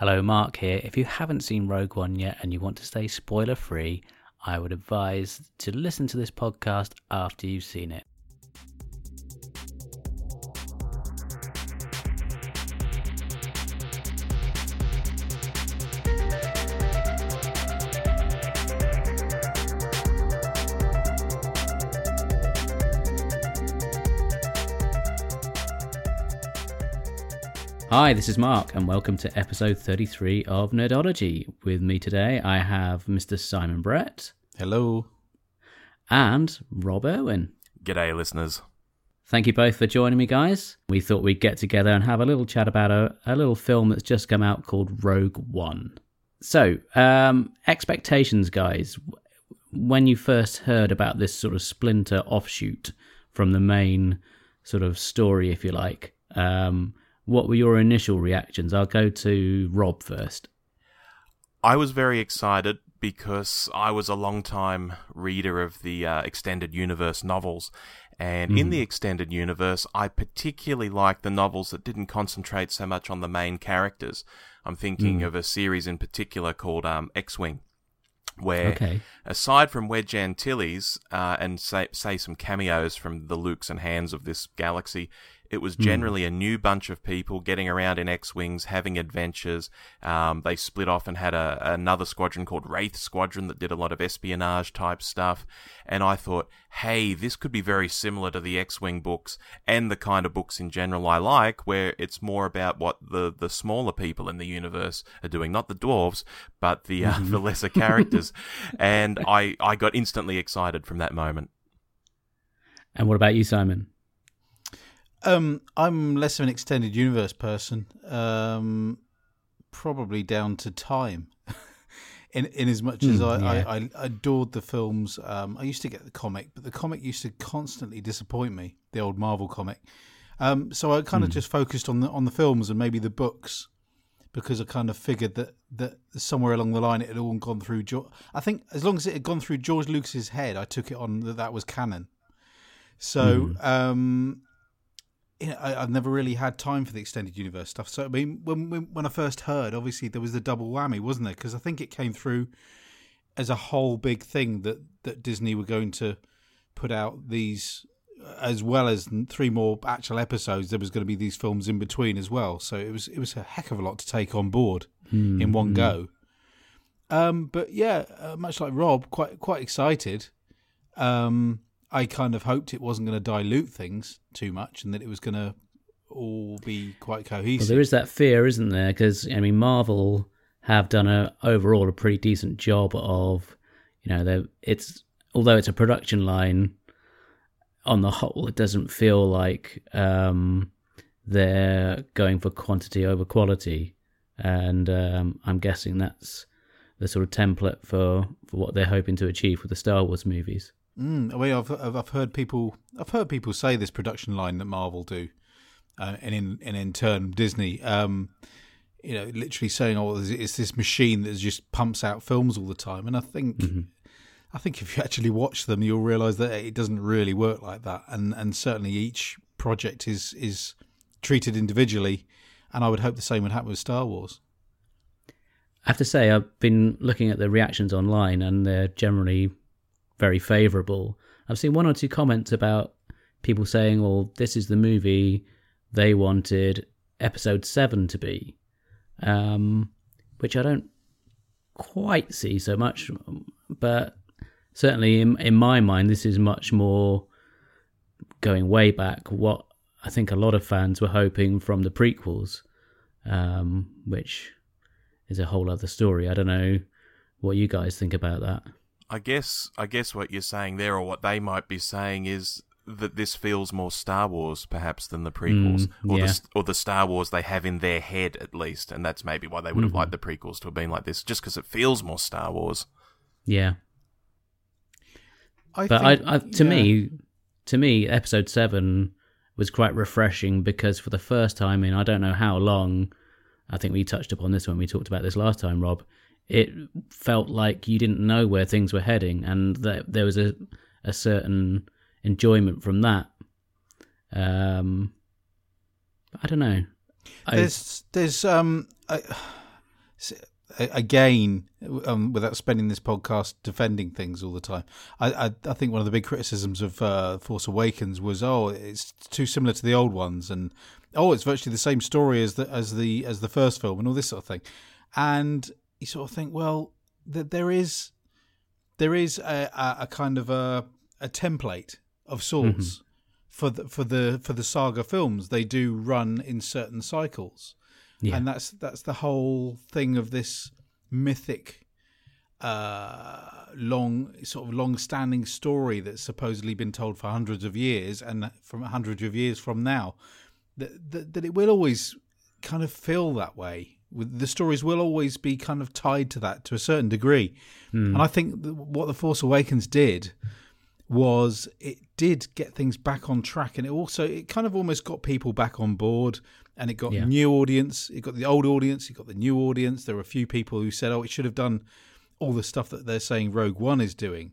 Hello, Mark here. If you haven't seen Rogue One yet and you want to stay spoiler free, I would advise to listen to this podcast after you've seen it. Hi, this is Mark, and welcome to episode 33 of Nerdology. With me today, I have Mr. Simon Brett Hello. and Rob Irwin. G'day, listeners. Thank you both for joining me, guys. We thought we'd get together and have a little chat about a, a little film that's just come out called Rogue One. So, um, expectations, guys. When you first heard about this sort of splinter offshoot from the main sort of story, if you like, um, what were your initial reactions? I'll go to Rob first. I was very excited because I was a long time reader of the uh, extended universe novels. And in the extended universe, I particularly liked the novels that didn't concentrate so much on the main characters. I'm thinking of a series in particular called um, X Wing, where Okay. aside from Wedge Antilles uh, and say, say some cameos from the Lukes and Hans of this galaxy, it was generally a new bunch of people getting around in X-wings, having adventures. Um, they split off and had a, another squadron called Wraith Squadron that did a lot of espionage type stuff. And I thought, hey, this could be very similar to the X-wing books and the kind of books in general I like, where it's more about what the the smaller people in the universe are doing, not the dwarves, but the uh, the lesser characters. and I I got instantly excited from that moment. And what about you, Simon? Um, I'm less of an extended universe person. Um, probably down to time. in in as much as I, yeah. I, I adored the films. Um, I used to get the comic, but the comic used to constantly disappoint me. The old Marvel comic. Um, so I kind of just focused on the on the films and maybe the books because I kind of figured that that somewhere along the line it had all gone through. I think as long as it had gone through George Lucas's head, I took it on that that was canon. So um, you know, I, I've never really had time for the extended universe stuff. So I mean, when when, when I first heard, obviously there was the double whammy, wasn't there? Because I think it came through as a whole big thing that that Disney were going to put out these as well as three more actual episodes. There was going to be these films in between as well. So it was it was a heck of a lot to take on board in one go. Um, but yeah, uh, much like Rob, quite quite excited. Um, I kind of hoped it wasn't going to dilute things too much, and that it was going to all be quite Well, cohesive. there is that fear, isn't there? Because I mean, Marvel have done a overall a pretty decent job of, you know, it's although it's a production line, on the whole, it doesn't feel like um, they're going for quantity over quality, and um, I'm guessing that's the sort of template for for what they're hoping to achieve with the Star Wars movies. Mm, I mean, I've, I've I've heard people I've heard people say this production line that Marvel do, uh, and in and in turn Disney, um, you know, literally saying, "Oh, it's- it's this machine that just pumps out films all the time." And I think, I think if you actually watch them, you'll realise that it doesn't really work like that. And and certainly each project is is treated individually, and I would hope the same would happen with Star Wars. I have to say, I've been looking at the reactions online, and they're generally very favourable. I've seen one or two comments about people saying, "Well, this is the movie they wanted Episode Seven to be," um, which I don't quite see so much. But certainly, in in my mind, this is much more going way back. What I think a lot of fans were hoping from the prequels, um, which is a whole other story. I don't know what you guys think about that. I guess I guess what you're saying there, or what they might be saying, is that this feels more Star Wars perhaps than the prequels, Mm, or yeah. the or the Star Wars they have in their head at least, and that's maybe why they would have Mm-hmm. liked the prequels to have been like this, just because it feels more Star Wars. Yeah, I but think, I, I, to yeah. me, to me, episode seven was quite refreshing because for the first time in I don't know how long, I think we touched upon this when we talked about this last time, Rob. It felt like you didn't know where things were heading, and that there was a a certain enjoyment from that. Um, I don't know. I, There's there's um I, again, um, without spending this podcast defending things all the time, I, I, I think one of the big criticisms of uh, Force Awakens was, oh, it's too similar to the old ones, and oh, it's virtually the same story as the as the as the first film, and all this sort of thing. And you sort of think, well, that there is there is a, a, a, kind of a a template of sorts mm-hmm. for the for the for the saga films. They do run in certain cycles. Yeah. And that's that's the whole thing of this mythic uh, long sort of long standing story that's supposedly been told for hundreds of years and from hundreds of years from now that, that, that it will always kind of feel that way the stories will always be kind of tied to that to a certain degree mm. and i think what the force awakens did was it did get things back on track and it also it kind of almost got people back on board and it got yeah. new audience. It got the old audience. It got the new audience. There were a few people who said, "Oh, it should have done all the stuff that they're saying Rogue One is doing."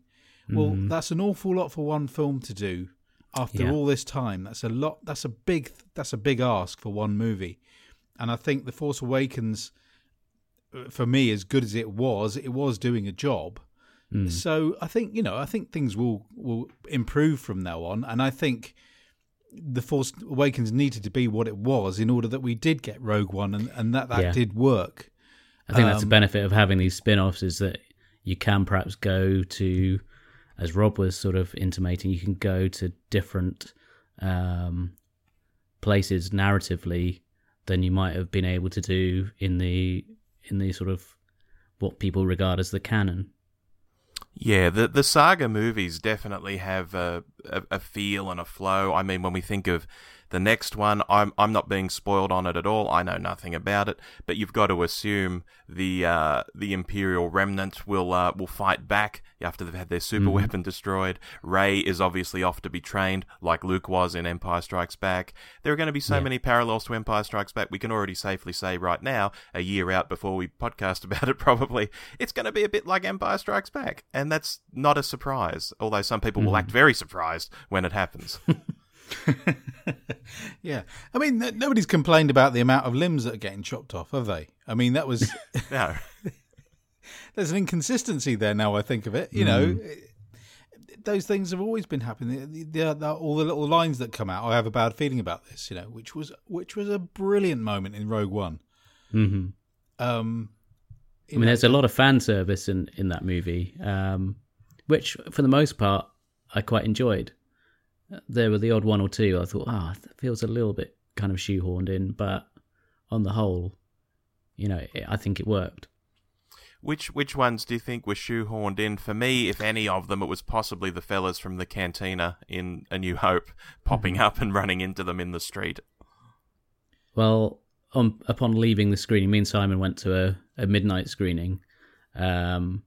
Mm. Well, mm-hmm. that's an awful lot for one film to do after yeah. all this time. That's a lot. That's a big. That's a big ask for one movie, and I think the Force Awakens, uh, for me, as good as it was, it was doing a job. Mm. So I think you know, I think things will will improve from now on, and I think the Force Awakens needed to be what it was in order that we did get Rogue One, and, and that that yeah. did work. I think um, that's the benefit of having these spin-offs is that you can perhaps go to, as Rob was sort of intimating, you can go to different um, places narratively than you might have been able to do in the in the sort of what people regard as the canon. Yeah, the the saga movies definitely have a, a, a feel and a flow. I mean, when we think of the next one, I'm I'm not being spoiled on it at all. I know nothing about it, but you've got to assume the uh, the Imperial remnant will uh, will fight back after they've had their super mm. weapon destroyed. Rey is obviously off to be trained, like Luke was in Empire Strikes Back. There are going to be so yeah. many parallels to Empire Strikes Back. We can already safely say right now, a year out before we podcast about it, probably it's going to be a bit like Empire Strikes Back, and that's not a surprise. Although some people mm. will act very surprised when it happens. yeah, I mean, nobody's complained about the amount of limbs that are getting chopped off, have they? I mean, that was no. There's an inconsistency there now. I think of it. You mm. know, those things have always been happening. The, the, the, all the little lines that come out. I have a bad feeling about this. You know, which was which was a brilliant moment in Rogue One. Mm-hmm. Um, I mean, there's a lot of fan service in in that movie, um, which for the most part I quite enjoyed there were the odd one or two. I thought, ah, oh, feels a little bit kind of shoehorned in, but on the whole, you know, it, I think it worked. Which which ones do you think were shoehorned in? For me, if any of them, it was possibly the fellas from the cantina in A New Hope popping mm-hmm. up and running into them in the street. Well, on, upon leaving the screening, me and Simon went to a, a midnight screening, um,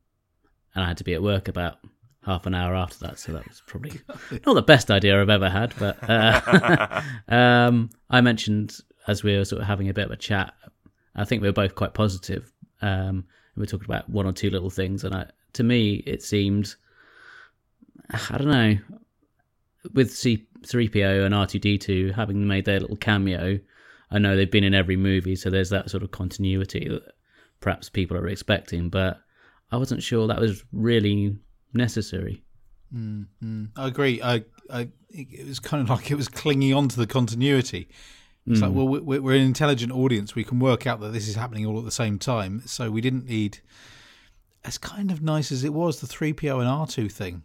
and I had to be at work about half an hour after that. So that was probably not the best idea I've ever had. But uh, um, I mentioned as we were sort of having a bit of a chat, I think we were both quite positive. Um, we were talking about one or two little things, and I, to me, it seemed, I don't know, with C3PO and R2D2 having made their little cameo, I know they've been in every movie, so there's that sort of continuity that perhaps people are expecting, but I wasn't sure that was really necessary. Mm, mm. I agree. I, I, it was kind of like it was clinging on to the continuity. It's mm. like, well, we're an intelligent audience. We can work out that this is happening all at the same time. So we didn't need, as kind of nice as it was, the 3PO and R2 thing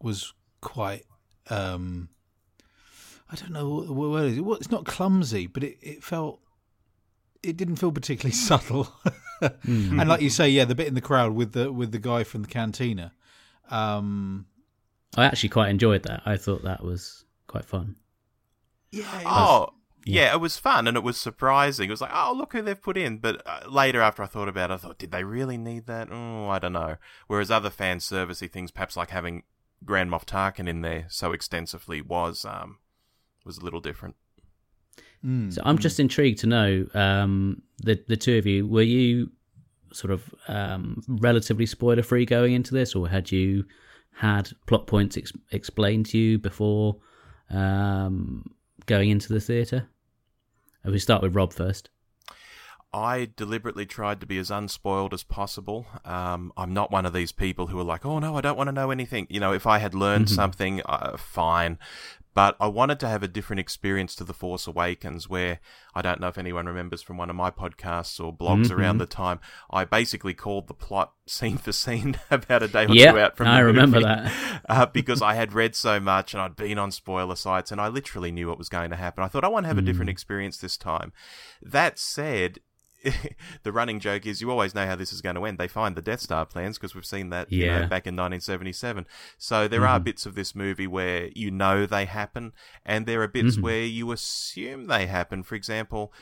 was quite, um, I don't know what the word is. It's not clumsy, but it, it felt, it didn't feel particularly subtle. mm. And like you say, yeah, the bit in the crowd with the with the guy from the cantina um, I actually quite enjoyed that. I thought that was quite fun. Yeah. Oh, yeah. yeah. it was fun and it was surprising. It was like, oh, look who they've put in. But uh, later, after I thought about it, I thought, did they really need that? Oh, I don't know. Whereas other fan servicey things, perhaps like having Grand Moff Tarkin in there so extensively, was um, was a little different. Mm, so I'm mm. just intrigued to know um, the the two of you. Were you sort of um, relatively spoiler free going into this, or had you had plot points ex- explained to you before um, going into the theatre? We start with Rob first. I deliberately tried to be as unspoiled as possible. Um, I'm not one of these people who are like, oh no, I don't want to know anything. You know, if I had learned mm-hmm. something, uh, fine. But I wanted to have a different experience to The Force Awakens, where I don't know if anyone remembers from one of my podcasts or blogs mm-hmm. around the time, I basically called the plot scene for scene about a day or yep, two out from the I movie, remember that. uh, because I had read so much and I'd been on spoiler sites and I literally knew what was going to happen. I thought I want to have mm. a different mm. experience this time. That said, the running joke is you always know how this is going to end. They find the Death Star plans because we've seen that yeah. you know, back in 1977. So there mm-hmm. are bits of this movie where you know they happen, and there are bits mm-hmm. where you assume they happen. For example,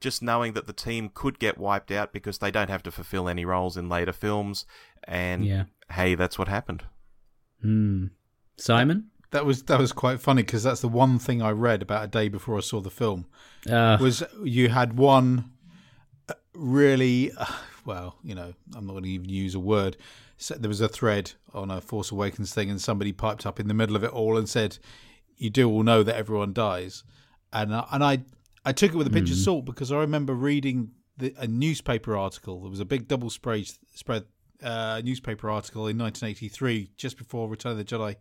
just knowing that the team could get wiped out because they don't have to fulfill any roles in later films, and yeah. hey, that's what happened. Mm. Simon. That was that was quite funny because that's the one thing I read about a day before I saw the film. Uh, was you had one really, well, you know, I'm not going to even use a word. So there was a thread on a Force Awakens thing, and somebody piped up in the middle of it all and said, "You do all know that everyone dies," and uh, and I I took it with a pinch mm. of hmm. salt because I remember reading the, a newspaper article. There was a big double spread spread uh, newspaper article in 1983, just before Return of the Jedi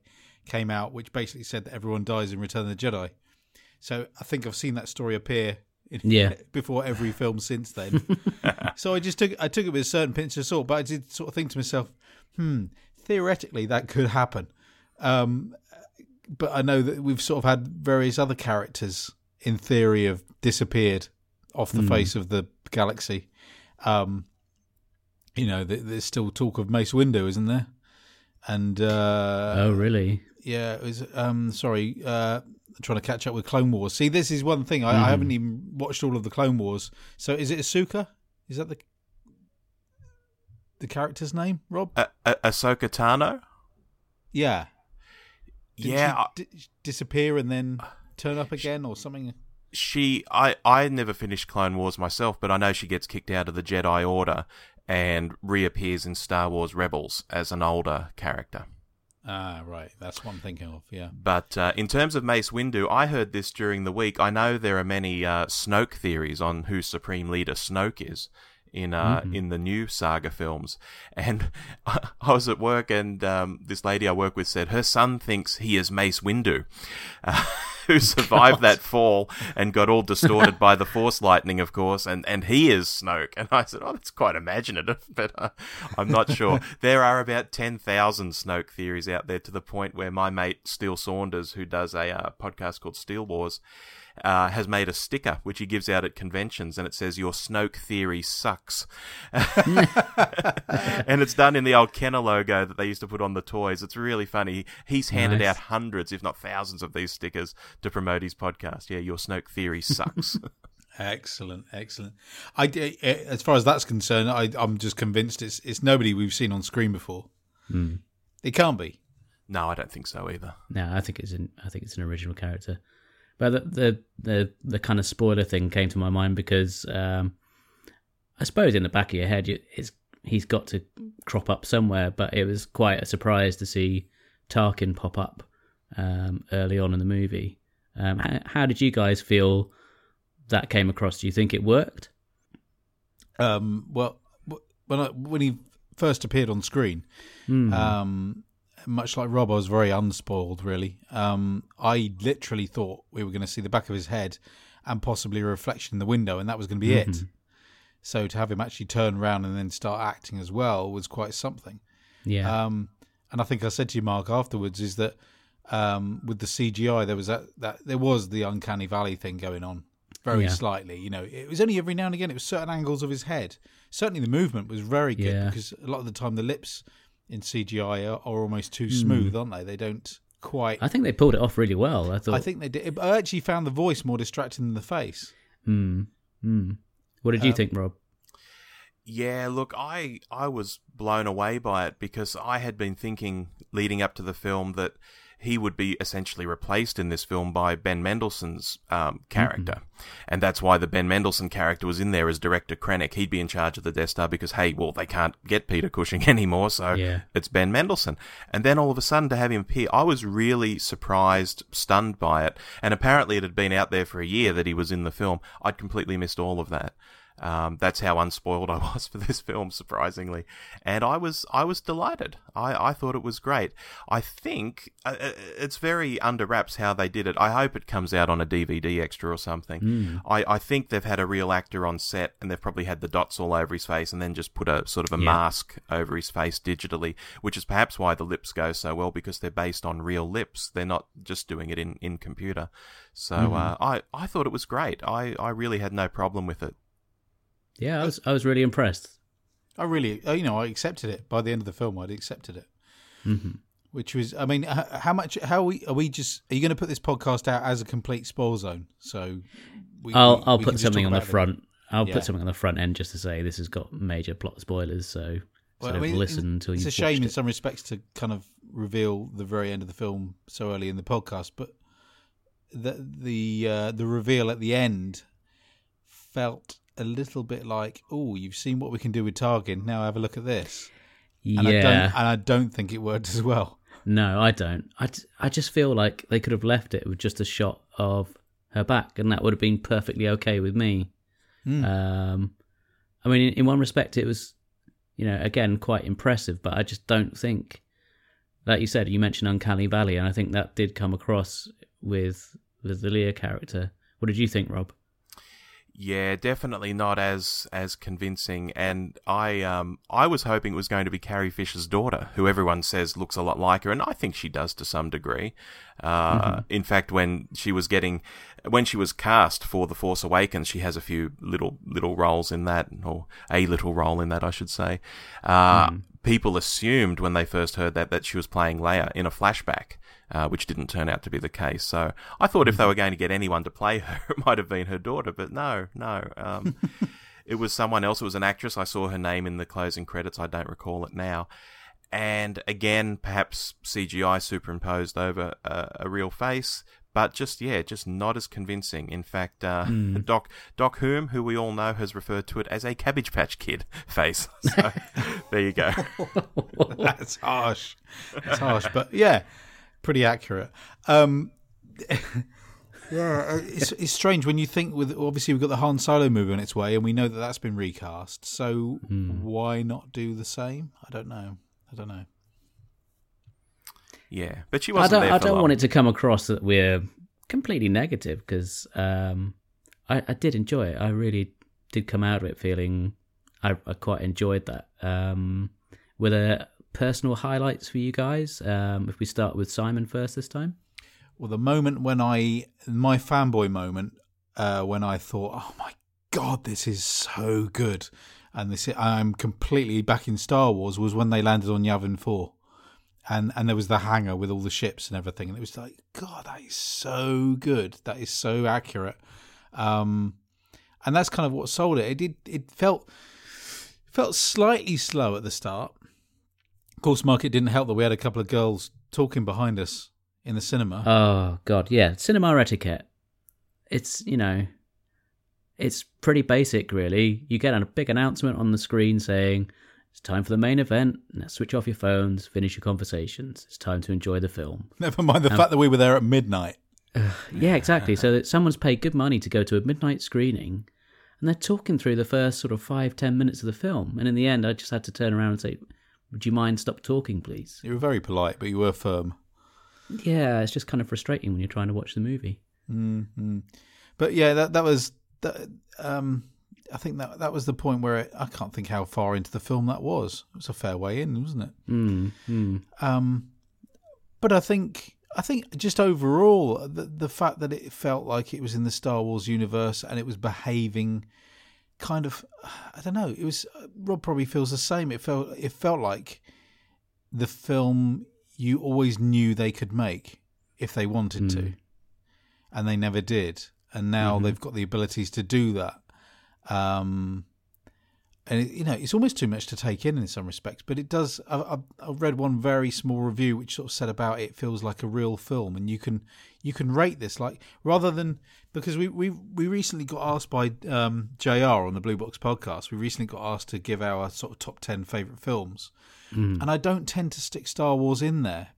came out, which basically said that everyone dies in Return of the Jedi. So I think I've seen that story appear yeah. before every film since then. so I just took I took it with a certain pinch of salt, but I did sort of think to myself, hmm, theoretically that could happen. Um, but I know that we've sort of had various other characters in theory have disappeared off the mm. face of the galaxy. Um, you know, there's still talk of Mace Windu, isn't there? And uh, oh, really? Yeah, it was. Um, sorry, uh, trying to catch up with Clone Wars. See, this is one thing I, mm. I haven't even watched all of the Clone Wars. So, is it Ahsoka? Is that the the character's name, Rob? Uh, uh, Ahsoka Tano. Yeah. Did yeah. D- disappear and then turn up again, or something? She, I, I never finished Clone Wars myself, but I know she gets kicked out of the Jedi Order and reappears in Star Wars Rebels as an older character. Ah, right. That's what I'm thinking of. Yeah. But uh, in terms of Mace Windu, I heard this during the week. I know there are many uh, Snoke theories on who Supreme Leader Snoke is in uh, mm-hmm. in the new saga films. And I was at work, and um, this lady I work with said her son thinks he is Mace Windu. Uh, who survived God. that fall and got all distorted by the force lightning, of course, and, and he is Snoke. And I said, oh, that's quite imaginative, but uh, I'm not sure. there are about 10,000 Snoke theories out there to the point where my mate Steele Saunders, who does a uh, podcast called Steele Wars, uh, has made a sticker which he gives out at conventions, and it says "Your Snoke theory sucks," and it's done in the old Kenner logo that they used to put on the toys. It's really funny. He's handed nice. out hundreds, if not thousands, of these stickers to promote his podcast. Yeah, your Snoke theory sucks. excellent, excellent. I, as far as that's concerned, I, am just convinced it's it's nobody we've seen on screen before. Mm. It can't be. No, I don't think so either. No, I think it's an I think it's an original character. But the the the, the kind of spoiler thing came to my mind because um, I suppose in the back of your head, it's he's got to crop up somewhere. But it was quite a surprise to see Tarkin pop up um, early on in the movie. Um, how, how, did you guys feel that came across? Do you think it worked? Um, well, when I, when he first appeared on screen, mm. Much like Rob, I was very unspoiled, really. Um, I literally thought we were going to see the back of his head and possibly a reflection in the window, and that was going to be mm-hmm. it. So to have him actually turn around and then start acting as well was quite something. Yeah. Um, and I think I said to you, Mark, afterwards, is that um, with the CGI, there was that, that there was the uncanny valley thing going on very yeah. slightly. You know, it was only every now and again. It was certain angles of his head. Certainly, the movement was very good yeah. because a lot of the time the lips in CGI are, are almost too smooth, mm. aren't they? They don't quite. I think they pulled it off really well. I thought. I think they did. I actually found the voice more distracting than the face. Hmm. Mm. What did you um, think, Rob? Yeah, look, I I was blown away by it because I had been thinking leading up to the film that he would be essentially replaced in this film by Ben Mendelsohn's um, character. Mm-hmm. And that's why the Ben Mendelsohn character was in there as director Krennic. He'd be in charge of the Death Star because, hey, well, they can't get Peter Cushing anymore, so yeah. it's Ben Mendelsohn. And then all of a sudden to have him appear, I was really surprised, stunned by it. And apparently it had been out there for a year that he was in the film. I'd completely missed all of that. Um, that's how unspoiled I was for this film, surprisingly, and I was I was delighted. I, I thought it was great. I think uh, uh it's very under wraps how they did it. I hope it comes out on a DVD extra or something. Mm. I, I think they've had a real actor on set, and they've probably had the dots all over his face, and then just put a sort of a Yeah. mask over his face digitally, which is perhaps why the lips go so well because they're based on real lips. They're not just doing it in, in computer. So Mm-hmm. uh, I I thought it was great. I, I really had no problem with it. Yeah, I was I was really impressed. I really, uh, you know, I accepted it by the end of the film. I'd accepted it, hmm which was, I mean, how much? How are we are we just? Are you going to put this podcast out as a complete spoil zone? So we, I'll we- I'll we put something on the about it. front. I'll Yeah. put something on the front end just to say this has got major plot spoilers. So Well, I mean, listen until It's you. a shame in some respects to kind of reveal the very end of the film so early in the podcast, but the the uh, the reveal at the end felt a little bit like, oh, you've seen what we can do with Tarkin. Now have a look at this. And I don't, Yeah, and I don't think it worked as well. no, I don't. I, I just feel like they could have left it with just a shot of her back, and that would have been perfectly okay with me. Hmm. Um, I mean, in, in one respect, it was, you know, again quite impressive, but I just don't think, like you said, you mentioned Uncanny Valley, and I think that did come across with with the Leia character. What did you think, Rob? Yeah, definitely not as as convincing. And I um I was hoping it was going to be Carrie Fisher's daughter, who everyone says looks a lot like her, and I think she does to some degree. Uh, In fact, when she was getting when she was cast for The Force Awakens, she has a few little little roles in that, or a little role in that, I should say. Uh, People assumed when they first heard that that she was playing Leia in a flashback. Uh, which didn't turn out to be the case. So I thought if they were going to get anyone to play her, it might have been her daughter, but no, no. Um, it was someone else. It was an actress. I saw her name in the closing credits. I don't recall it now. And again, perhaps CGI superimposed over a, a real face, but just yeah, just not as convincing. In fact, uh, Doc Doc Hume, who we all know, has referred to it as a Cabbage Patch Kid face. So there you go. That's harsh. That's harsh, but yeah, pretty accurate. Um, yeah, uh, it's it's strange when you think with obviously we've got the Han Solo movie on its way, and we know that that's been recast. So why not do the same? I don't know. I don't know. Yeah, but she I wasn't don't. there I don't long. want it to come across that we're completely negative because um, I, I did enjoy it. I really did come out of it feeling I, I quite enjoyed that. Um, were there personal highlights for you guys? Um, if we start with Simon first this time. Well, the moment when I my fanboy moment uh, when I thought, oh my god, this is so good, and this I'm completely back in Star Wars was when they landed on Yavin Four. And and there was the hangar with all the ships and everything, and it was like, God, that is so good. That is so accurate. Um, and that's kind of what sold it. It did. It felt felt slightly slow at the start. Of course, Mark, it didn't help that we had a couple of girls talking behind us in the cinema. Oh God, yeah, cinema etiquette. It's you know, it's pretty basic, really. You get a big announcement on the screen saying it's time for the main event. Now switch off your phones, finish your conversations. It's time to enjoy the film. Never mind the um, fact that we were there at midnight. Yeah, exactly. so that someone's paid good money to go to a midnight screening, and they're talking through the first sort of five ten minutes of the film, and in the end, I just had to turn around and say, "Would you mind stop talking, please?" You were very polite, but you were firm. Yeah, it's just kind of frustrating when you're trying to watch the movie. Mm-hmm. But yeah, that that was that. Um, I think that that was the point where it, I can't think how far into the film that was. It was a fair way in, wasn't it? Mm, mm. Um, but I think I think just overall the the fact that it felt like it was in the Star Wars universe and it was behaving kind of I don't know. It was Rob probably feels the same. It felt it felt like the film you always knew they could make if they wanted to, and they never did. And now they've got the abilities to do that. Um, and it, you know it's almost too much to take in in some respects but it does I, I, read one very small review which sort of said about it feels like a real film and you can you can rate this like rather than because we we, we recently got asked by um, jr on the blue box podcast we recently got asked to give our sort of top 10 favorite films. And i don't tend to stick star wars in there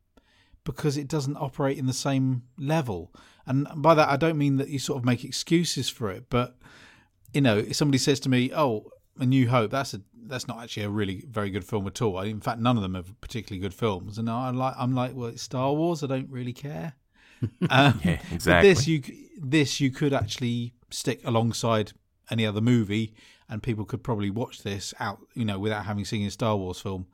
because it doesn't operate in the same level. And by that i don't mean that you sort of make excuses for it but you know, if somebody says to me, "Oh, A New Hope," that's a that's not actually a really very good film at all. In fact, none of them are particularly good films. And I like I'm like, well, it's Star Wars. I don't really care. Um, Yeah, but exactly. this you this you could actually stick alongside any other movie, and people could probably watch this out, you know, without having seen a Star Wars film,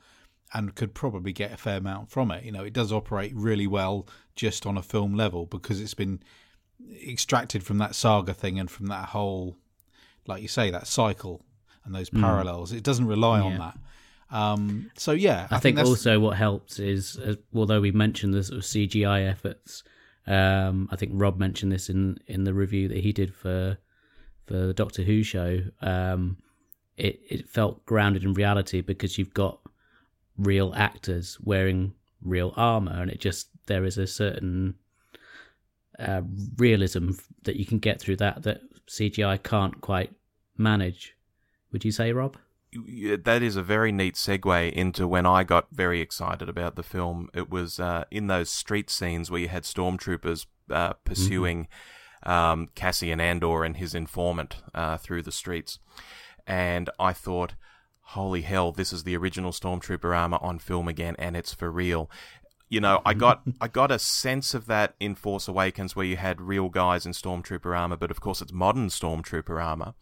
and could probably get a fair amount from it. You know, it does operate really well just on a film level because it's been extracted from that saga thing and from that whole, like you say, that cycle and those parallels. It doesn't rely on that. Um, so yeah, I, think, that's, also what helps is, uh, although we mentioned the sort of CGI efforts, um, I think Rob mentioned this in, in the review that he did for for the Doctor Who show. Um, it it felt grounded in reality because you've got real actors wearing real armor, and it just there is a certain uh, realism that you can get through that that CGI can't quite manage. Would you say, Rob? That is a very neat segue into when I got very excited about the film. It was uh, in those street scenes where you had stormtroopers uh, pursuing um, Cassian Andor and his informant uh, through the streets. And I thought, holy hell, this is the original stormtrooper armor on film again, and it's for real. You know, I got I got a sense of that in Force Awakens, where you had real guys in stormtrooper armor, but of course it's modern stormtrooper armor.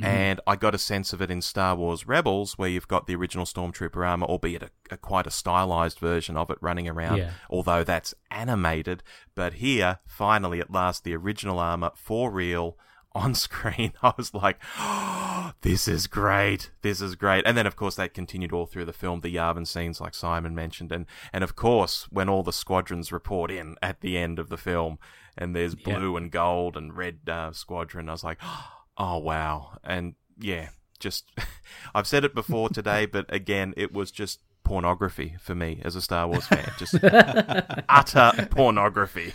And I got a sense of it in Star Wars Rebels, where you've got the original Stormtrooper armor, albeit a, a quite a stylized version of it running around, Yeah. although that's animated. But here, finally, at last, the original armor for real on screen. I was like, oh, this is great. This is great. And then, of course, that continued all through the film, the Yavin scenes, like Simon mentioned. And, and of course, when all the squadrons report in at the end of the film, and there's Yeah. blue and gold and red uh, squadron, I was like, oh, wow. And yeah, just, I've said it before today, but again, it was just pornography for me as a Star Wars fan. Just utter pornography.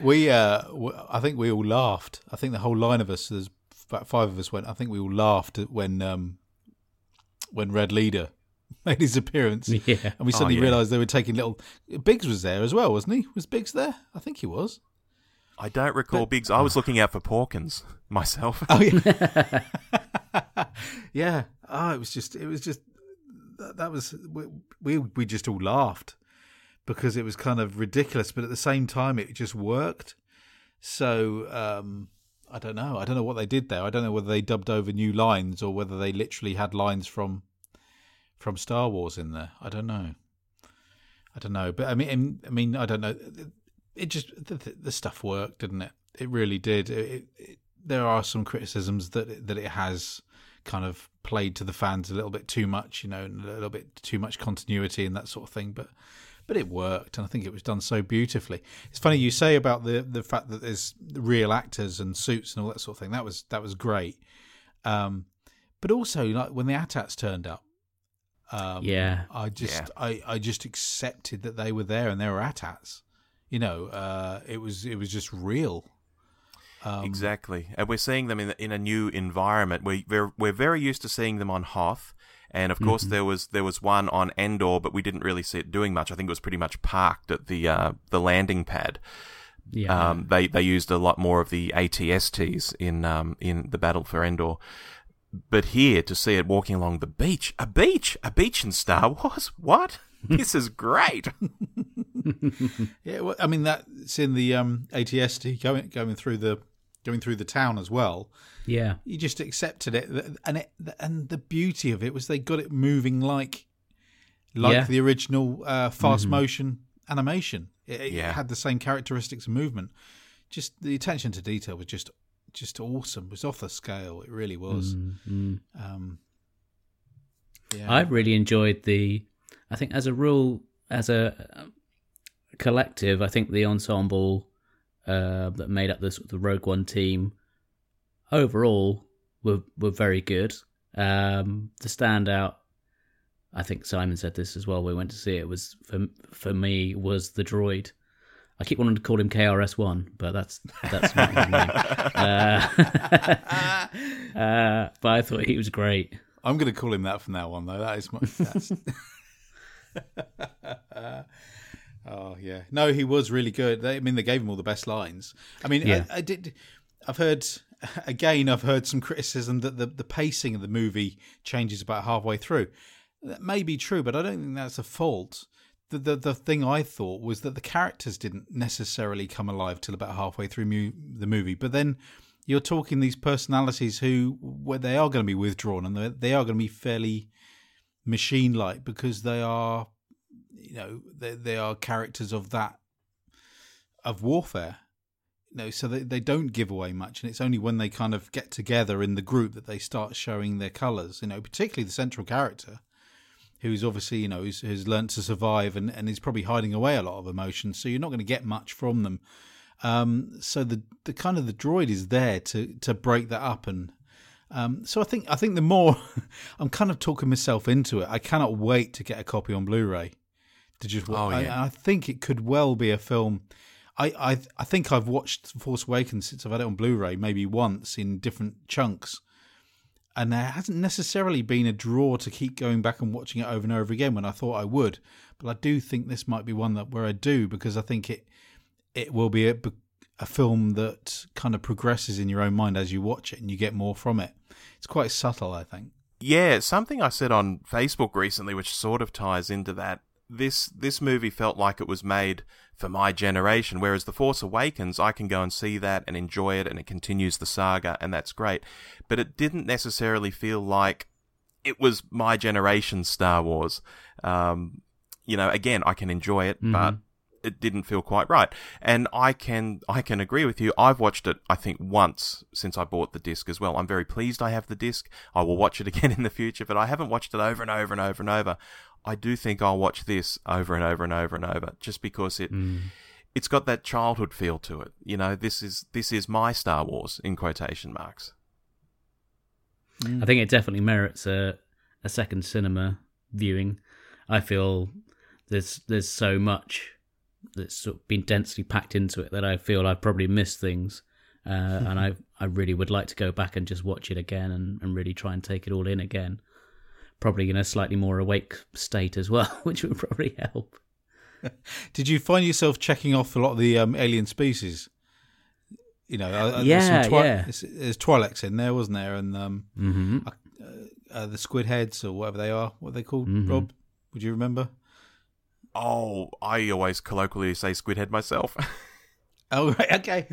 We, uh, w- I think we all laughed. I think the whole line of us, there's about five of us went. I think we all laughed when, um, when Red Leader made his appearance, Yeah. and we suddenly yeah. realised they were taking little. Biggs was there as well, wasn't he? Was Biggs there? I think he was. I don't recall Biggs. I was looking out for Porkins myself. Oh yeah, yeah. Oh, it was just, it was just that, that was we, we we just all laughed because it was kind of ridiculous, but at the same time, it just worked. So um, I don't know. I don't know what they did there. I don't know whether they dubbed over new lines or whether they literally had lines from from Star Wars in there. I don't know. I don't know, but I mean, I mean, I don't know. It just the, the- stuff worked, didn't it? It really did. It, it, there are some criticisms that it, that it has kind of played to the fans a little bit too much, you know, and a little bit too much continuity and that sort of thing. But but it worked, and I think it was done so beautifully. It's funny you say about the the fact that there's real actors and suits and all that sort of thing. That was that was great. Um, but also like when the ATATs turned up, um, Yeah. I just Yeah. I, I just accepted that they were there and they were ATATs. You know, uh, it was it was just real. Um, exactly, and we're seeing them in in a new environment. We we're we're very used to seeing them on Hoth, and of course there was there was one on Endor, but we didn't really see it doing much. I think it was pretty much parked at the uh, the landing pad. Yeah. Um, they they used a lot more of the ATSTs in um, in the battle for Endor. But here to see it walking along the beach, a beach, a beach in Star Wars. What? this is great. Yeah, well, I mean that's in the um, ATST going going through the going through the town as well. yeah. You just accepted it, and it and the beauty of it was they got it moving like like Yeah. the original uh, fast motion animation. It, it Yeah. had the same characteristics of movement. Just the attention to detail was just just awesome. It was off the scale. It really was. Mm. Um, yeah, I really enjoyed the. I think as a rule, as a collective, I think the ensemble uh, that made up this the Rogue One team overall were were very good. Um, the standout, I think Simon said this as well. We went to see it was for for me was the droid. I keep wanting to call him KRS One, but that's that's not his name. Uh, uh, but I thought he was great. I'm going to call him that from now on, though. That is my. Oh yeah, no, he was really good. They, I mean, they gave him all the best lines. I mean, Yeah. I, I did. I've heard again, I've heard some criticism that the, the pacing of the movie changes about halfway through. That may be true, but I don't think that's a fault. The, the the thing I thought was that the characters didn't necessarily come alive till about halfway through mu- the movie. But then you're talking these personalities who, where they are going to be withdrawn and they are going to be fairly machine-like because they are, you know, they they are characters of that of warfare you know, so they, they don't give away much, and it's only when they kind of get together in the group that they start showing their colours. You know, particularly the central character, who's obviously you know who's, who's learned to survive and and is probably hiding away a lot of emotions. So you're not going to get much from them. Um, so the the kind of the droid is there to to break that up and. Um, so I think I think the more I'm kind of talking myself into it. I cannot wait to get a copy on Blu-ray. To just oh, yeah. I, I think it could well be a film I, I I think I've watched Force Awakens since I've had it on Blu-ray maybe once in different chunks, and there hasn't necessarily been a draw to keep going back and watching it over and over again when I thought I would. But I do think this might be one that where I do because I think it it will be a, a film that kind of progresses in your own mind as you watch it and you get more from it. It's quite subtle, I think. Yeah, something I said on Facebook recently, which sort of ties into that. This this movie felt like it was made for my generation. Whereas The Force Awakens, I can go and see that and enjoy it, and it continues the saga, and that's great. But it didn't necessarily feel like it was my generation's Star Wars. Um, you know, again, I can enjoy it, mm-hmm. but it didn't feel quite right. And I can I can agree with you. I've watched it I think once since I bought the disc as well. I'm very pleased I have the disc. I will watch it again in the future, but I haven't watched it over and over and over and over. I do think I'll watch this over and over and over and over just because it mm. it's got that childhood feel to it. You know, this is this is my Star Wars in quotation marks. I think it definitely merits a a second cinema viewing. I feel there's there's so much that's sort of been densely packed into it that I feel I've probably missed things. Uh, and I I really would like to go back and just watch it again and, and really try and take it all in again probably in a slightly more awake state as well, which would probably help. Did you find yourself checking off a lot of the um, alien species? You know, uh, yeah, twi- yeah. There's, there's Twi'leks in there, wasn't there? And um, mm-hmm. uh, uh, the squid heads or whatever they are. What are they called? Mm-hmm. Rob, would you remember? Oh, I always colloquially say squidhead myself. oh, right, okay.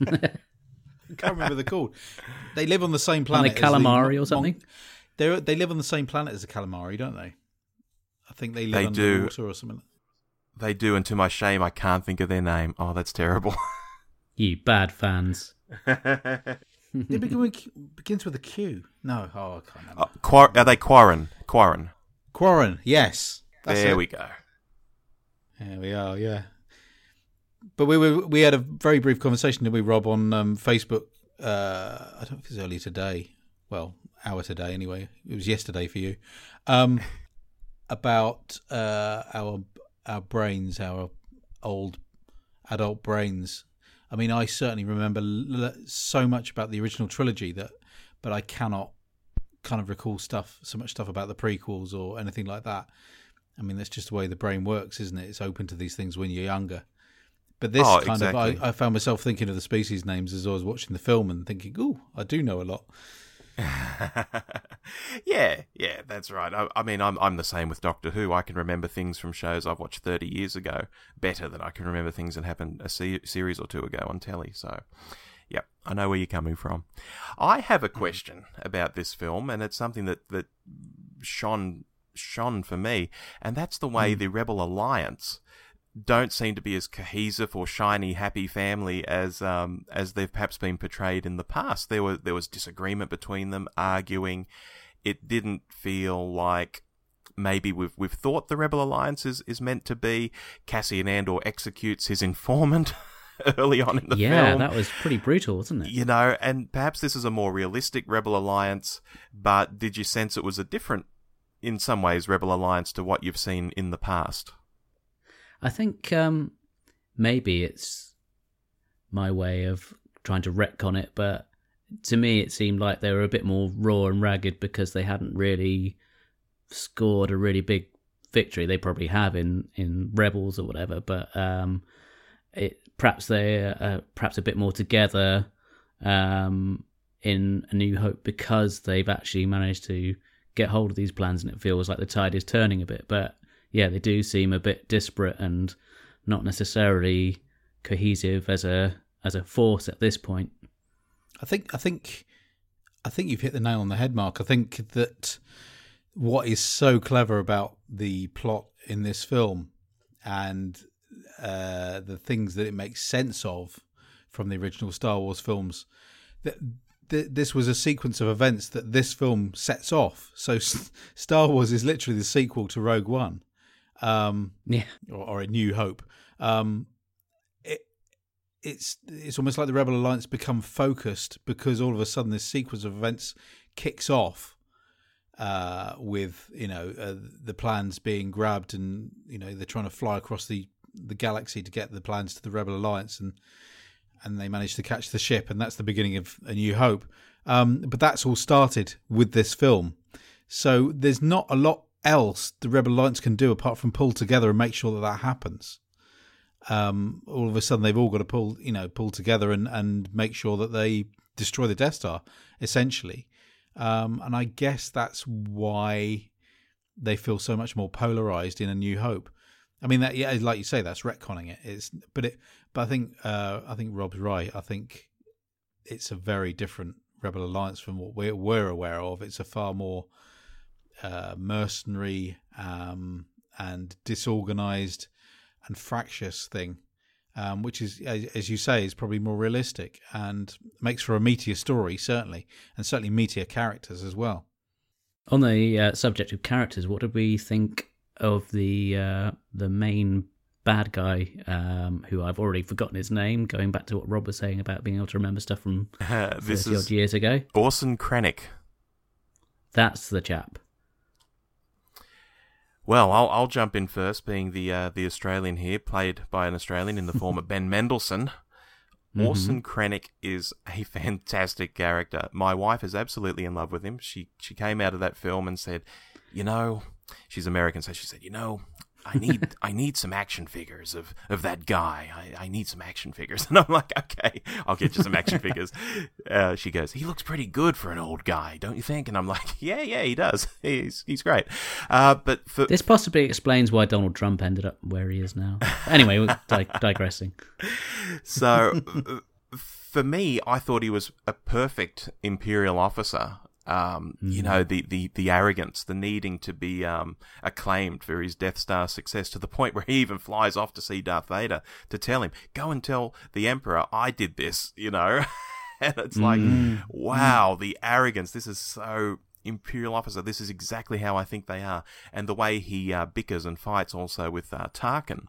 I can't remember the called. They live on the same planet. the calamari the, or something. They they live on the same planet as the calamari, don't they? I think they live they do. water or something. They do, and to my shame, I can't think of their name. Oh, that's terrible. you bad fans. it begin, begins with a Q. No, oh, I can't remember. Uh, Quar- are they Quarren? Quarren. Quarren, yes. there it. we go. There we are, yeah. But we were, we had a very brief conversation, did we, Rob, on um, Facebook? Uh, I don't know if it was earlier today. Well, hour today anyway. It was yesterday for you. Um, about uh, our our brains, our old adult brains. I mean, I certainly remember l- so much about the original trilogy that, but I cannot kind of recall stuff, so much stuff about the prequels or anything like that. I mean, that's just the way the brain works, isn't it? It's open to these things when you're younger. But this oh, kind exactly. of, I, I found myself thinking of the species names as I was watching the film and thinking, "Oh, I do know a lot." yeah, yeah, that's right. I, I, mean, I'm I'm the same with Doctor Who. I can remember things from shows I've watched 30 years ago better than I can remember things that happened a se- series or two ago on telly. So, yep, I know where you're coming from. I have a mm-hmm. question about this film, and it's something that that shone shone for me, and that's the way mm. the Rebel Alliance don't seem to be as cohesive or shiny, happy family as um, as they've perhaps been portrayed in the past. There was there was disagreement between them, arguing. It didn't feel like maybe we've we've thought the Rebel Alliance is, is meant to be. Cassian Andor executes his informant early on in the yeah, film. Yeah, that was pretty brutal, wasn't it? You know, and perhaps this is a more realistic Rebel Alliance, but did you sense it was a different, in some ways, Rebel Alliance to what you've seen in the past? I think um, maybe it's my way of trying to retcon it, but to me it seemed like they were a bit more raw and ragged because they hadn't really scored a really big victory. They probably have in in Rebels or whatever, but um, it perhaps they uh, perhaps a bit more together. um, in A New Hope because they've actually managed to get hold of these plans, and it feels like the tide is turning a bit. But yeah, they do seem a bit disparate and not necessarily cohesive as a as a force at this point. I think I think I think you've hit the nail on the head, Mark. I think that what is so clever about the plot in this film and uh, the things that it makes sense of from the original Star Wars films, that th- this was a sequence of events that this film sets off. So Star Wars is literally the sequel to Rogue One, um, yeah, or, or, A New Hope. Um, it, it's it's almost like the Rebel Alliance become focused because all of a sudden this sequence of events kicks off uh, with you know uh, the plans being grabbed and you know they're trying to fly across the the galaxy to get the plans to the Rebel Alliance and and they manage to catch the ship and that's the beginning of A New Hope. Um, but that's all started with this film, so there's not a lot else the Rebel Alliance can do apart from pull together and make sure that that happens. Um, all of a sudden, they've all got to pull, you know, pull together and, and make sure that they destroy the Death Star, essentially. Um, and I guess that's why they feel so much more polarized in A New Hope. I mean, that yeah, like you say, that's retconning it. It's but it, but I think uh, I think Rob's right. I think it's a very different Rebel Alliance from what we're, we're aware of. It's a far more uh, mercenary um, and disorganized and fractious thing um, which is, as you say, is probably more realistic and makes for a meatier story, certainly, and certainly meatier characters as well. On the uh, subject of characters, what did we think of the uh, the main bad guy, um, who I've already forgotten his name, going back to what Rob was saying about being able to remember stuff from uh, this 30 odd years ago? Orson Krennic. That's the chap. Well, I'll, I'll jump in first, being the uh, the Australian here, played by an Australian in the form of Ben Mendelsohn. Mm-hmm. Orson Krennic is a fantastic character. My wife is absolutely in love with him. She she came out of that film and said, you know, she's American, so she said, you know, I need I need some action figures of, of that guy. I, I need some action figures. And I'm like, okay, I'll get you some action figures. Uh, she goes, he looks pretty good for an old guy, don't you think? And I'm like, yeah, yeah, he does. He's he's great. Uh, but for, this possibly explains why Donald Trump ended up where he is now. Anyway, dig- digressing. So. For me, I thought he was a perfect imperial officer. Um, mm. You know, the, the, the arrogance, the needing to be um, acclaimed for his Death Star success to the point where he even flies off to see Darth Vader to tell him, go and tell the Emperor I did this, you know? and it's like, mm. wow, the arrogance. This is so Imperial officer. This is exactly how I think they are. And the way he uh, bickers and fights also with uh, Tarkin.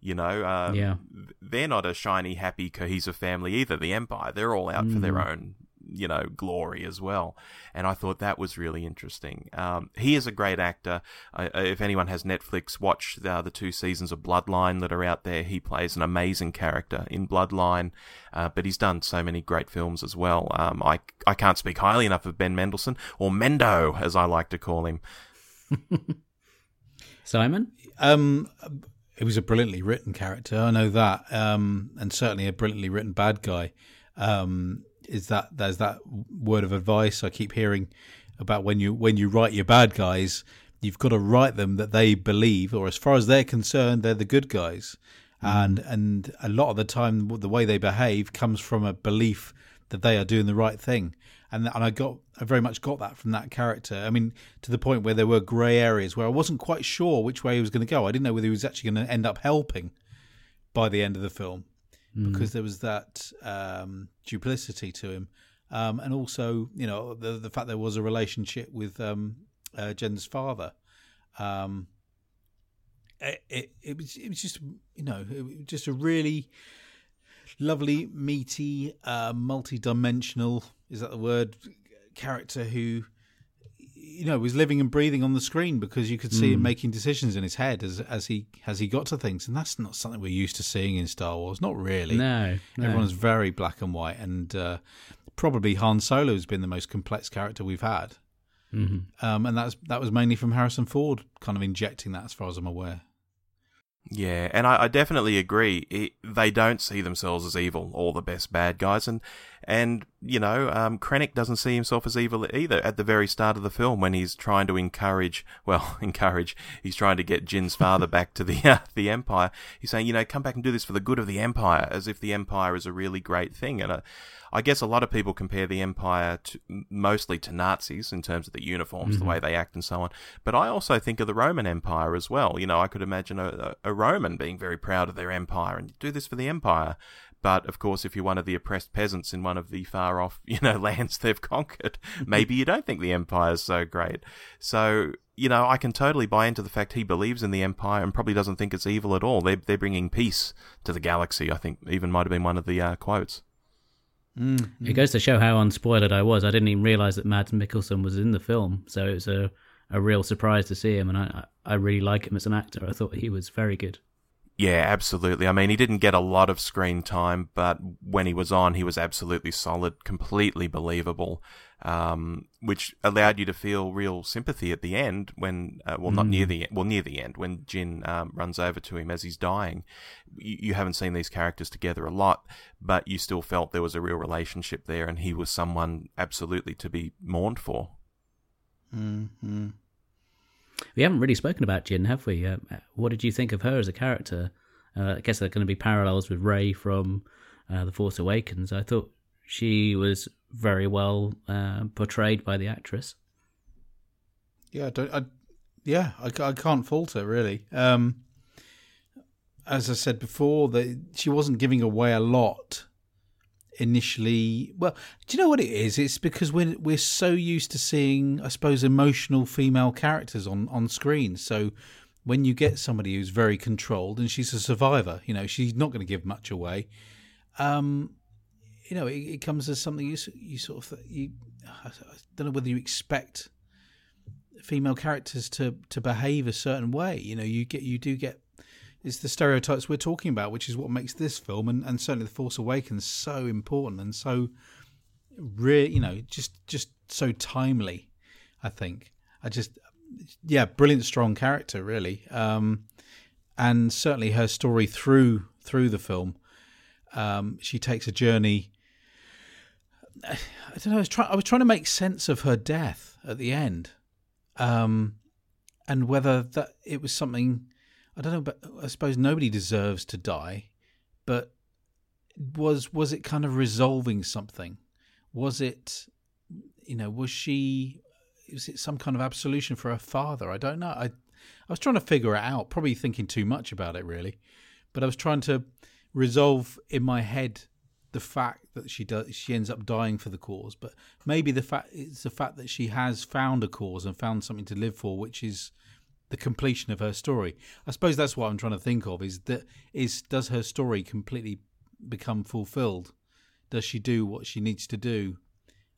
You know, uh, yeah. they're not a shiny, happy, cohesive family either. The Empire, they're all out mm. for their own you know, glory as well. And I thought that was really interesting. Um, he is a great actor. Uh, if anyone has Netflix, watch the, the, two seasons of Bloodline that are out there. He plays an amazing character in Bloodline, uh, but he's done so many great films as well. Um, I, I can't speak highly enough of Ben Mendelsohn, or Mendo, as I like to call him. Simon? Um, it was a brilliantly written character. I know that, um, and certainly a brilliantly written bad guy. Um, is that there's that word of advice I keep hearing about when you when you write your bad guys, you've got to write them that they believe, or as far as they're concerned, they're the good guys. Mm. And and a lot of the time, the way they behave comes from a belief that they are doing the right thing. And and I got I very much got that from that character. I mean, to the point where there were grey areas where I wasn't quite sure which way he was going to go. I didn't know whether he was actually going to end up helping by the end of the film mm. because there was that um, duplicity to him, um, and also you know the the fact there was a relationship with um, uh, Jyn's father. Um, it, it, it was it was just you know just a really lovely, meaty, uh, multi-dimensional is that the word character who you know was living and breathing on the screen because you could see mm. him making decisions in his head as as he as he got to things, and that's not something we're used to seeing in Star Wars. Not really. No, no. everyone's very black and white, and uh, probably Han Solo has been the most complex character we've had. Mm-hmm. Um, and that's that was mainly from Harrison Ford, kind of injecting that, as far as I'm aware. Yeah, and I, I definitely agree. It, they don't see themselves as evil, or the best bad guys, and and you know, um, Krennic doesn't see himself as evil either. At the very start of the film, when he's trying to encourage, well, encourage, he's trying to get Jyn's father back to the uh, the Empire. He's saying, you know, come back and do this for the good of the Empire, as if the Empire is a really great thing. And uh, I guess a lot of people compare the Empire to, mostly to Nazis in terms of the uniforms, mm-hmm. the way they act, and so on. But I also think of the Roman Empire as well. You know, I could imagine a, a Roman being very proud of their empire and do this for the empire. But of course, if you're one of the oppressed peasants in one of the far off, you know, lands they've conquered, maybe you don't think the empire is so great. So, you know, I can totally buy into the fact he believes in the empire and probably doesn't think it's evil at all. They're, they're bringing peace to the galaxy, I think, even might have been one of the uh, quotes. Mm-hmm. It goes to show how unspoiled I was. I didn't even realize that Mads Mikkelsen was in the film, so it was a a real surprise to see him, and I I really like him as an actor. I thought he was very good. Yeah, absolutely. I mean, he didn't get a lot of screen time, but when he was on, he was absolutely solid, completely believable, um, which allowed you to feel real sympathy at the end when, uh, well, not mm. near the well near the end when Jyn um, runs over to him as he's dying. You, you, haven't seen these characters together a lot, but you still felt there was a real relationship there, and he was someone absolutely to be mourned for. Mm-hmm. We haven't really spoken about Jyn, have we? Uh, what did you think of her as a character? Uh, I guess there are going to be parallels with Rey from uh, The Force Awakens. I thought she was very well uh, portrayed by the actress. Yeah, I don't. I, yeah, I, I can't fault her really. Um, as I said before, that she wasn't giving away a lot initially well do you know what it is? It's because we're we're so used to seeing i suppose emotional female characters on on screen. So when you get somebody who's very controlled and she's a survivor you know she's not going to give much away um you know it, it comes as something you you sort of you I don't know whether you expect female characters to to behave a certain way. You know you get you do get it's the stereotypes we're talking about, which is what makes this film and, and certainly The Force Awakens so important and so real, you know, just just so timely. I think I just yeah, brilliant, strong character, really, um, and certainly her story through through the film. Um, she takes a journey. I don't know. I was trying. I was trying to make sense of her death at the end, um, and whether that it was something I don't know, but I suppose nobody deserves to die. But was was it kind of resolving something? Was it, you know, was she? Was it some kind of absolution for her father? I don't know. I I was trying to figure it out. Probably thinking too much about it, really. But I was trying to resolve in my head the fact that she does she ends up dying for the cause but maybe the fact it's the fact that she has found a cause and found something to live for which is the completion of her story. I suppose that's what I'm trying to think of is that is does her story completely become fulfilled? Does she do what she needs to do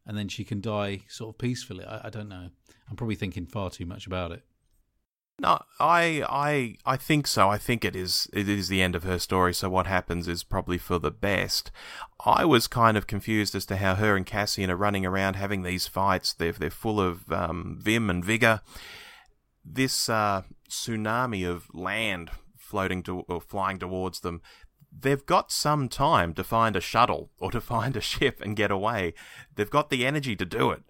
and then she can die sort of peacefully? I, I don't know. I'm probably thinking far too much about it. No, I, I, I think so. I think it is. It is the end of her story. So what happens is probably for the best. I was kind of confused as to how her and Cassian are running around having these fights. They're they're full of um, vim and vigor, this uh, tsunami of land floating to, or flying towards them, they've got some time to find a shuttle or to find a ship and get away. They've got the energy to do it.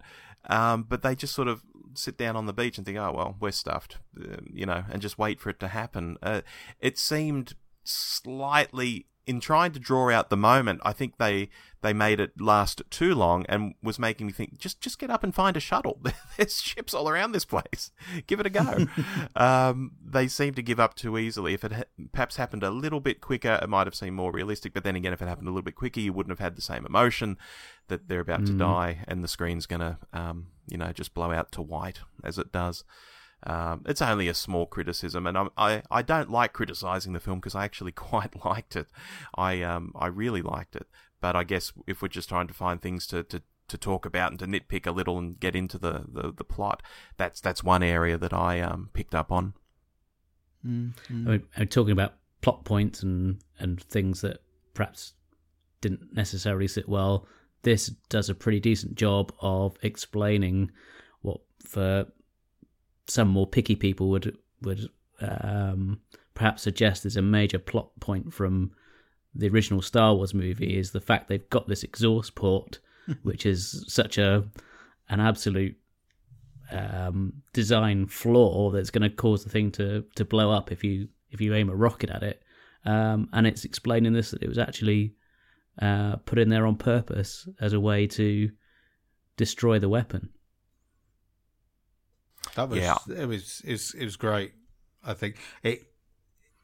Um, but they just sort of sit down on the beach and think, oh, well, we're stuffed, uh, you know, and just wait for it to happen. Uh, it seemed slightly in trying to draw out the moment, I think they they made it last too long and was making me think just just get up and find a shuttle. There's ships all around this place. Give it a go. um, they seem to give up too easily. If it ha- perhaps happened a little bit quicker, it might have seemed more realistic. But then again, if it happened a little bit quicker, you wouldn't have had the same emotion that they're about mm. to die and the screen's gonna um, you know just blow out to white as it does. Um, it's only a small criticism, and I'm, i I don't like criticizing the film because I actually quite liked it. I um I really liked it, but I guess if we're just trying to find things to, to, to talk about and to nitpick a little and get into the, the, the plot, that's that's one area that I um picked up on. Mm-hmm. I mean, talking about plot points and and things that perhaps didn't necessarily sit well. This does a pretty decent job of explaining what for some more picky people would would um, perhaps suggest is a major plot point from the original Star Wars movie is the fact they've got this exhaust port, which is such a an absolute um, design flaw that's going to cause the thing to to blow up if you if you aim a rocket at it. Um, and it's explaining this that it was actually uh, put in there on purpose as a way to destroy the weapon. That was Yeah. it was it was it was great. I think it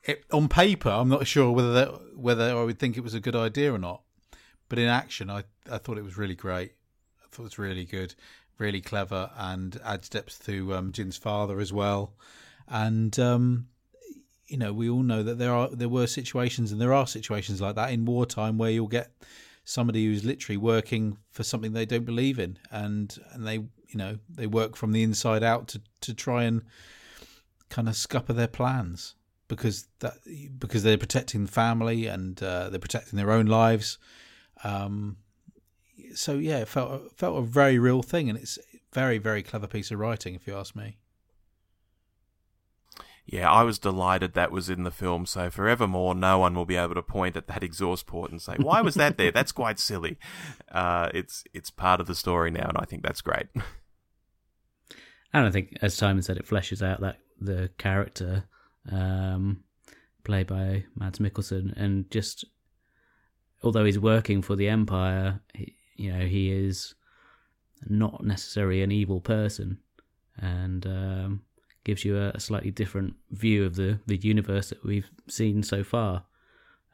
it on paper I'm not sure whether that, whether I would think it was a good idea or not, but in action I I thought it was really great. I thought it was really good, really clever, and adds depth to um, Jyn's father as well. And um, you know we all know that there are there were situations and there are situations like that in wartime where you'll get somebody who's literally working for something they don't believe in and and they you know they work from the inside out to to try and kind of scupper their plans because that because they're protecting the family and uh, they're protecting their own lives. Um so yeah it felt felt a very real thing and it's very very clever piece of writing if you ask me Yeah, I was delighted that was in the film, so forevermore no one will be able to point at that exhaust port and say, "Why was that there? That's quite silly." Uh, it's it's part of the story now, and I think that's great. And I think, as Simon said, it fleshes out that the character um, played by Mads Mikkelsen, and just although he's working for the Empire, he, you know, he is not necessarily an evil person, and um, gives you a, a slightly different view of the the universe that we've seen so far.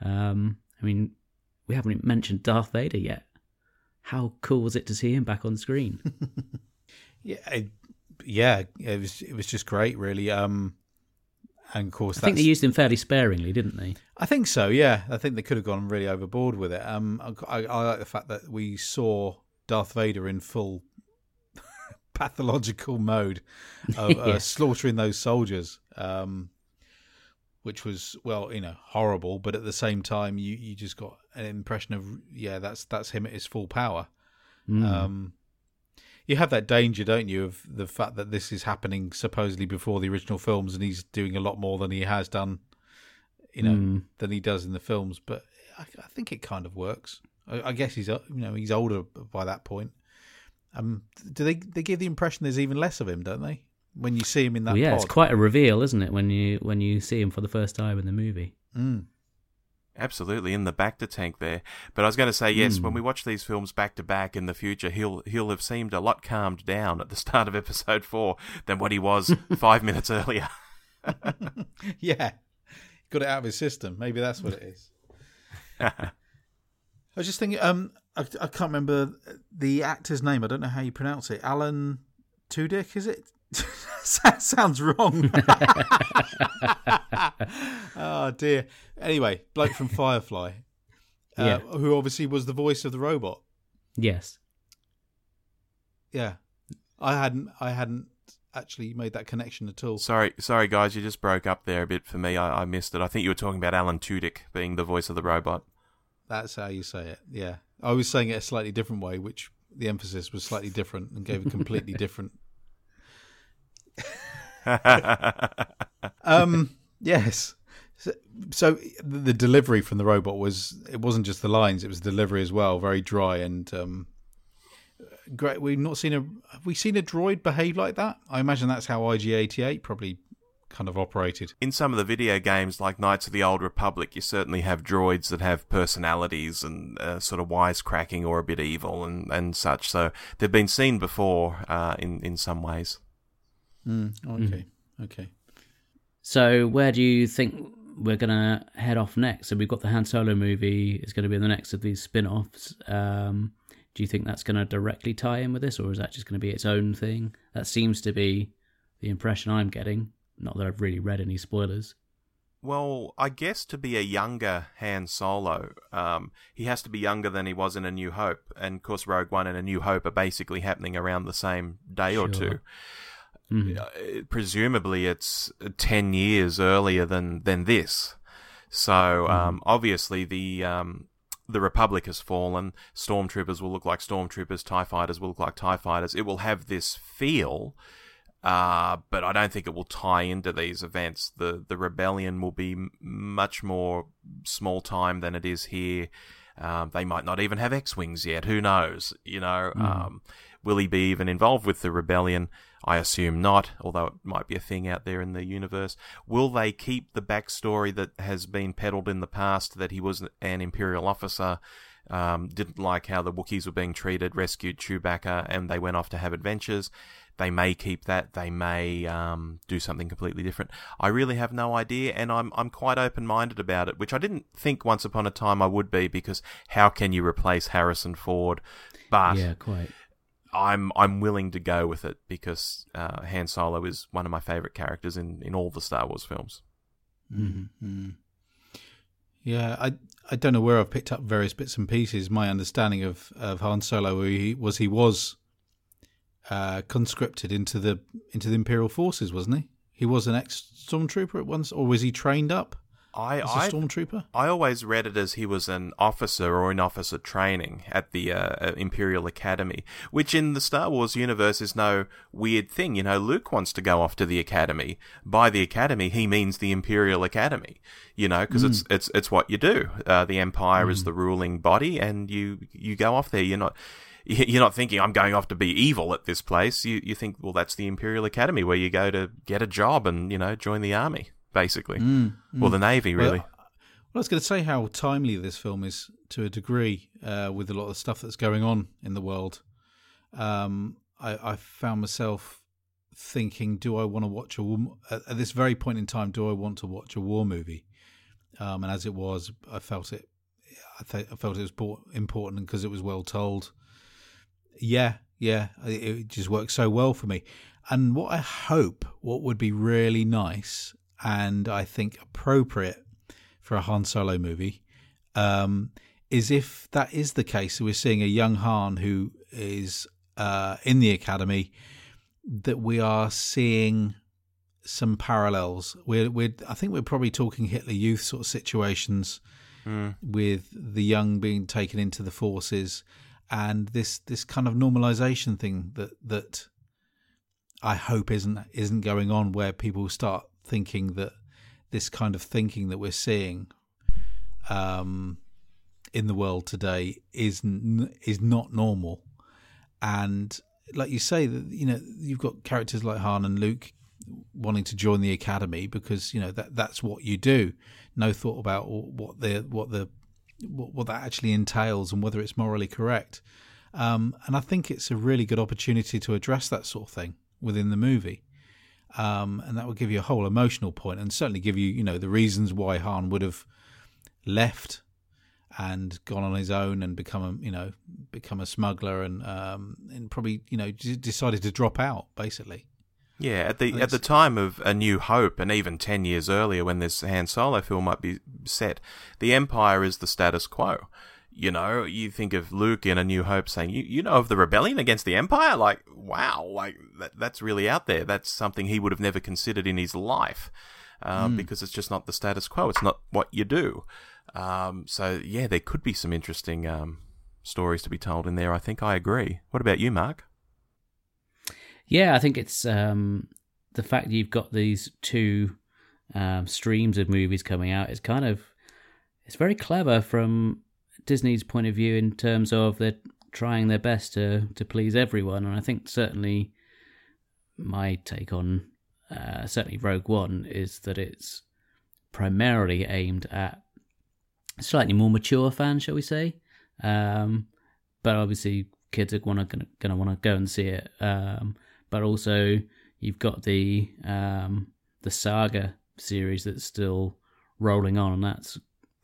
Um, I mean, we haven't even mentioned Darth Vader yet. How cool was it to see him back on screen? yeah it, yeah it was it was just great really um and of course I think they used him fairly sparingly, didn't they? I think so. Yeah, I think they could have gone really overboard with it. Um, I, I, I like the fact that we saw Darth Vader in full pathological mode of uh, Yeah. slaughtering those soldiers, um, which was well, you know, horrible. But at the same time, you, you just got an impression of yeah, that's that's him at his full power. Mm. Um, you have that danger, don't you, of the fact that this is happening supposedly before the original films, and he's doing a lot more than he has done, you know, Mm. than he does in the films. But I, I think it kind of works. I, I guess he's uh, you know he's older by that point. Um, do they they give the impression there's even less of him, don't they? When you see him in that Well, yeah, pod. it's quite a reveal, isn't it, when you when you see him for the first time in the movie? Mm. Absolutely, in the bacta tank there. But I was going to say yes. Hmm. When we watch these films back to back in the future, he'll he'll have seemed a lot calmed down at the start of episode four than what he was five minutes earlier. yeah, got it out of his system. Maybe that's what it is. I was just thinking. Um, I, I can't remember the actor's name. I don't know how you pronounce it. Alan Tudyk, is it? that sounds wrong. oh dear. Anyway, bloke from Firefly, uh, Yeah. who obviously was the voice of the robot. Yes. Yeah, I hadn't. I hadn't actually made that connection at all. sorry, sorry guys, you just broke up there a bit for me. I, I missed it. I think you were talking about Alan Tudyk being the voice of the robot. That's how you say it. Yeah, I was saying it a slightly different way, which the emphasis was slightly different and gave a completely different. Um. Yes. So, so the delivery from the robot was it wasn't just the lines; it was delivery as well. Very dry and um. Great. We've not seen a. Have we seen a droid behave like that? I imagine that's how IG88 probably kind of operated. in some of the video games like Knights of the Old Republic, you certainly have droids that have personalities and uh, sort of wisecracking or a bit evil and, and such. So they've been seen before uh, in in some ways. Mm, okay. Okay. So where do you think we're gonna head off next? So we've got the Han Solo movie. It's going to be the next of these spin-offs. Um, do you think that's going to directly tie in with this, or is that just going to be its own thing? That seems to be the impression I'm getting. Not that I've really read any spoilers. Well, I guess to be a younger Han Solo, um, he has to be younger than he was in A New Hope. And of course, Rogue One and A New Hope are basically happening around the same day or Sure. two. Mhm. Uh, presumably it's 10 years earlier than, than this. So, um, obviously the, um, the Republic has fallen. Stormtroopers will look like stormtroopers. TIE fighters will look like TIE fighters. It will have this feel. Uh, but I don't think it will tie into these events. The the rebellion will be m- much more small time than it is here. Um, they might not even have X wings yet. Who knows? You know, Mm. um, will he be even involved with the rebellion? I assume not, although it might be a thing out there in the universe. Will they keep the backstory that has been peddled in the past that he was an Imperial officer, um, didn't like how the Wookiees were being treated, rescued Chewbacca, and they went off to have adventures? They may keep that. They may um, do something completely different. I really have no idea, and I'm I'm quite open minded about it, which I didn't think once upon a time I would be, because how can you replace Harrison Ford? But yeah, quite. I'm I'm willing to go with it because uh, Han Solo is one of my favorite characters in, in all the Star Wars films. Mm-hmm. Yeah, I I don't know where I've picked up various bits and pieces. My understanding of, of Han Solo he, was he was uh, conscripted into the into the Imperial forces, wasn't he? He was an ex stormtrooper at once, or was he trained up I as a I, stormtrooper? I always read it as he was an officer or in officer training at the uh, Imperial Academy, which in the Star Wars universe is no weird thing. You know, Luke wants to go off to the Academy. By the Academy, he means the Imperial Academy. You know, because it's it's it's what you do. Uh, the Empire is the ruling body, and you you go off there. You're not. You're not thinking I'm going off to be evil at this place. You you think well that's the Imperial Academy where you go to get a job and you know join the army basically, or the navy really. Well, I was going to say how timely this film is to a degree uh, with a lot of the stuff that's going on in the world. Um, I, I found myself thinking, do I want to watch a war, at, at this very point in time? Do I want to watch a war movie? Um, and as it was, I felt it. I, th- I felt it was important because it was well told. Yeah, yeah, it, just works so well for me. And what I hope, what would be really nice and I think appropriate for a Han Solo movie, um, is if that is the case, we're seeing a young Han who is uh, in the academy, that we are seeing some parallels. We're, we're, I think we're probably talking Hitler Youth sort of situations with the young being taken into the forces, and this this kind of normalization thing that that I hope isn't isn't going on, where people start thinking that this kind of thinking that we're seeing um, in the world today is is not normal, and like you say, that you know you've got characters like Han and Luke wanting to join the academy because you know that that's what you do. No thought about what the what the what, what that actually entails and whether it's morally correct. Um, and I think it's a really good opportunity to address that sort of thing within the movie. Um, and that will give you a whole emotional point and certainly give you, you know, the reasons why Han would have left and gone on his own and become a, you know, become a smuggler and um, and probably, you know, decided to drop out basically. Yeah, at the at the time of A New Hope, and even ten years earlier, when this Han Solo film might be set, the Empire is the status quo. You know, you think of Luke in A New Hope saying, "You you know of the rebellion against the Empire?" Like, wow, like that, that's really out there. That's something he would have never considered in his life, um, because it's just not the status quo. It's not what you do. Um, so yeah, there could be some interesting um, stories to be told in there. I think I agree. What about you, Mark? Yeah, I think it's um, the fact you've got these two um, streams of movies coming out. It's kind of it's very clever from Disney's point of view in terms of they're trying their best to to please everyone, and I think certainly my take on uh, certainly Rogue One is that it's primarily aimed at slightly more mature fans, shall we say? Um, but obviously, kids are gonna gonna want to go and see it. Um, but also, you've got the um, the saga series that's still rolling on, and that's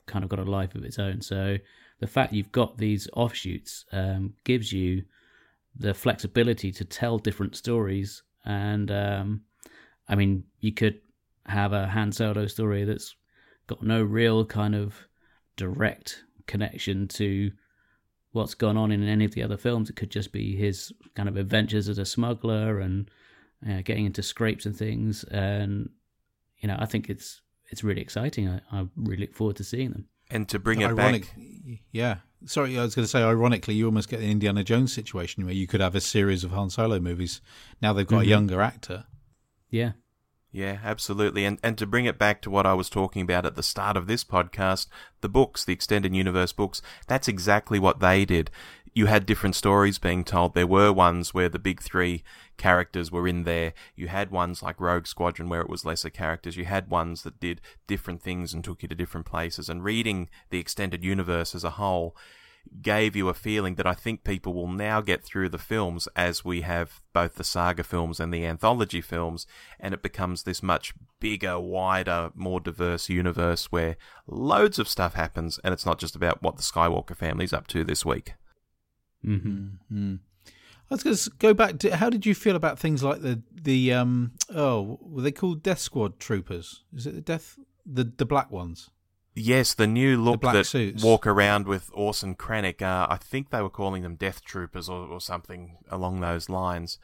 kind of got a life of its own. So the fact you've got these offshoots um, gives you the flexibility to tell different stories. And um, I mean, you could have a Han Solo story that's got no real kind of direct connection to what's gone on in any of the other films. It could just be his kind of adventures as a smuggler and uh, getting into scrapes and things. And you know, I think it's it's really exciting. I, I really look forward to seeing them. And to bring it Ironic, back, yeah. Sorry, I was going to say, ironically, you almost get the Indiana Jones situation where you could have a series of Han Solo movies. Now they've got Mhm. a younger actor. Yeah. Yeah, absolutely. And and to bring it back to what I was talking about at the start of this podcast, the books, the extended universe books, that's exactly what they did. You had different stories being told. There were ones where the big three characters were in there. You had ones like Rogue Squadron where it was lesser characters. You had ones that did different things and took you to different places. And reading the extended universe as a whole gave you a feeling that I think people will now get through the films as we have both the saga films and the anthology films, and it becomes this much bigger, wider, more diverse universe where loads of stuff happens, and it's not just about what the Skywalker family's up to this week. hmm Mm-hmm. I was going to go back to how did you feel about things like the the um oh were they called Death Squad troopers? Is it the Death the the black ones? Yes, the new look black that suits. walk around with Orson Krennic, uh, I think they were calling them Death Troopers or, or something along those lines.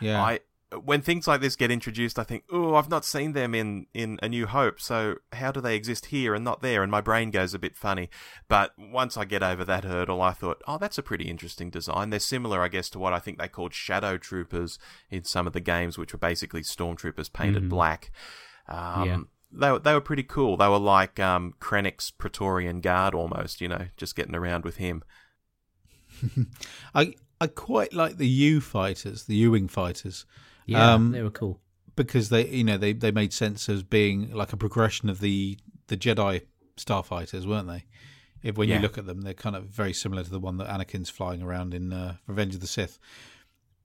Yeah, I when things like this get introduced, I think, oh, I've not seen them in, in A New Hope, so how do they exist here and not there? And my brain goes a bit funny. But once I get over that hurdle, I thought, oh, that's a pretty interesting design. They're similar, I guess, to what I think they called Shadow Troopers in some of the games, which were basically stormtroopers painted Mhm. black. Um, Yeah. They were, they were pretty cool. They were like um, Krennic's Praetorian Guard almost, you know, just getting around with him. I I quite like the U fighters, the U-wing fighters, Yeah, Um, they were cool. because they you know they they made sense as being like a progression of the the Jedi starfighters, weren't they? If when Yeah. you look at them, they're kind of very similar to the one that Anakin's flying around in uh, Revenge of the Sith.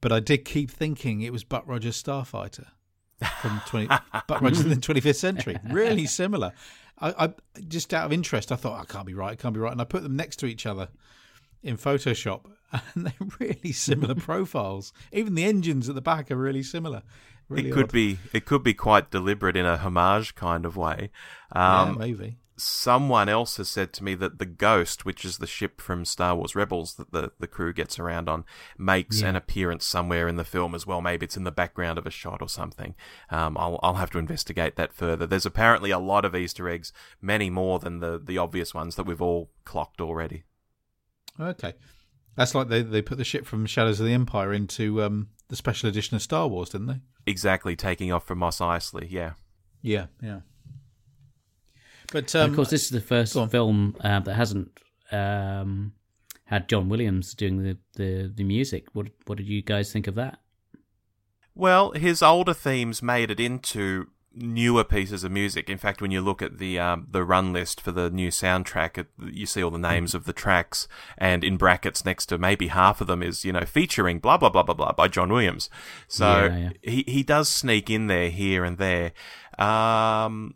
But I did keep thinking it was Buck Rogers Starfighter from twenty Buck Rogers in the twenty fifth century. Really similar. I, I just out of interest, I thought I can't be right, it can't be right, and I put them next to each other in Photoshop, and they're really similar profiles. Even the engines at the back are really similar. Really it could odd. be it could be quite deliberate in a homage kind of way. yeah, Um, maybe. Someone else has said to me that the Ghost, which is the ship from Star Wars Rebels that the, the crew gets around on, makes Yeah. an appearance somewhere in the film as well. Maybe it's in the background of a shot or something. Um, I'll, I'll have to investigate that further. There's apparently a lot of Easter eggs, many more than the, the obvious ones that we've all clocked already. Okay, that's like they they put the ship from Shadows of the Empire into um, the special edition of Star Wars, didn't they? Exactly, taking off from Mos Eisley, yeah. Yeah, yeah. But um, of course, this is the first film uh, that hasn't um, had John Williams doing the, the, the music. What what did you guys think of that? Well, his older themes made it into newer pieces of music. In fact, when you look at the um, the run list for the new soundtrack, it, you see all the names of the tracks, and in brackets next to maybe half of them is you know featuring blah blah blah blah blah by John Williams. So Yeah, yeah. he he does sneak in there here and there. Um,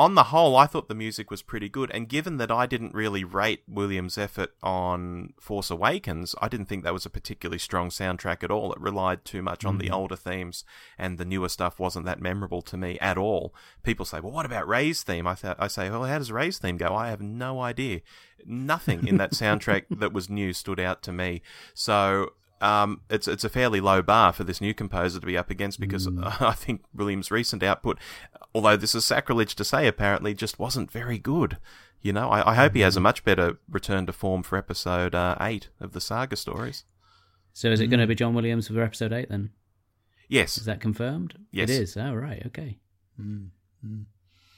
on the whole, I thought the music was pretty good, and given that I didn't really rate Williams' effort on Force Awakens, I didn't think that was a particularly strong soundtrack at all. It relied too much on the mm-hmm. older themes, and the newer stuff wasn't that memorable to me at all. People say, "Well, what about Rey's theme?" I th- I say, "Well, how does Rey's theme go?" I have no idea. Nothing in that soundtrack that was new stood out to me. So um, it's it's a fairly low bar for this new composer to be up against because I think Williams' recent output, although this is sacrilege to say, apparently just wasn't very good. You know, I, I hope he has a much better return to form for episode uh, eight of the saga stories. So is it Mm. going to be John Williams for episode eight then? Yes, Is that confirmed? Yes. It is. Oh, right. Okay. Mm, mm.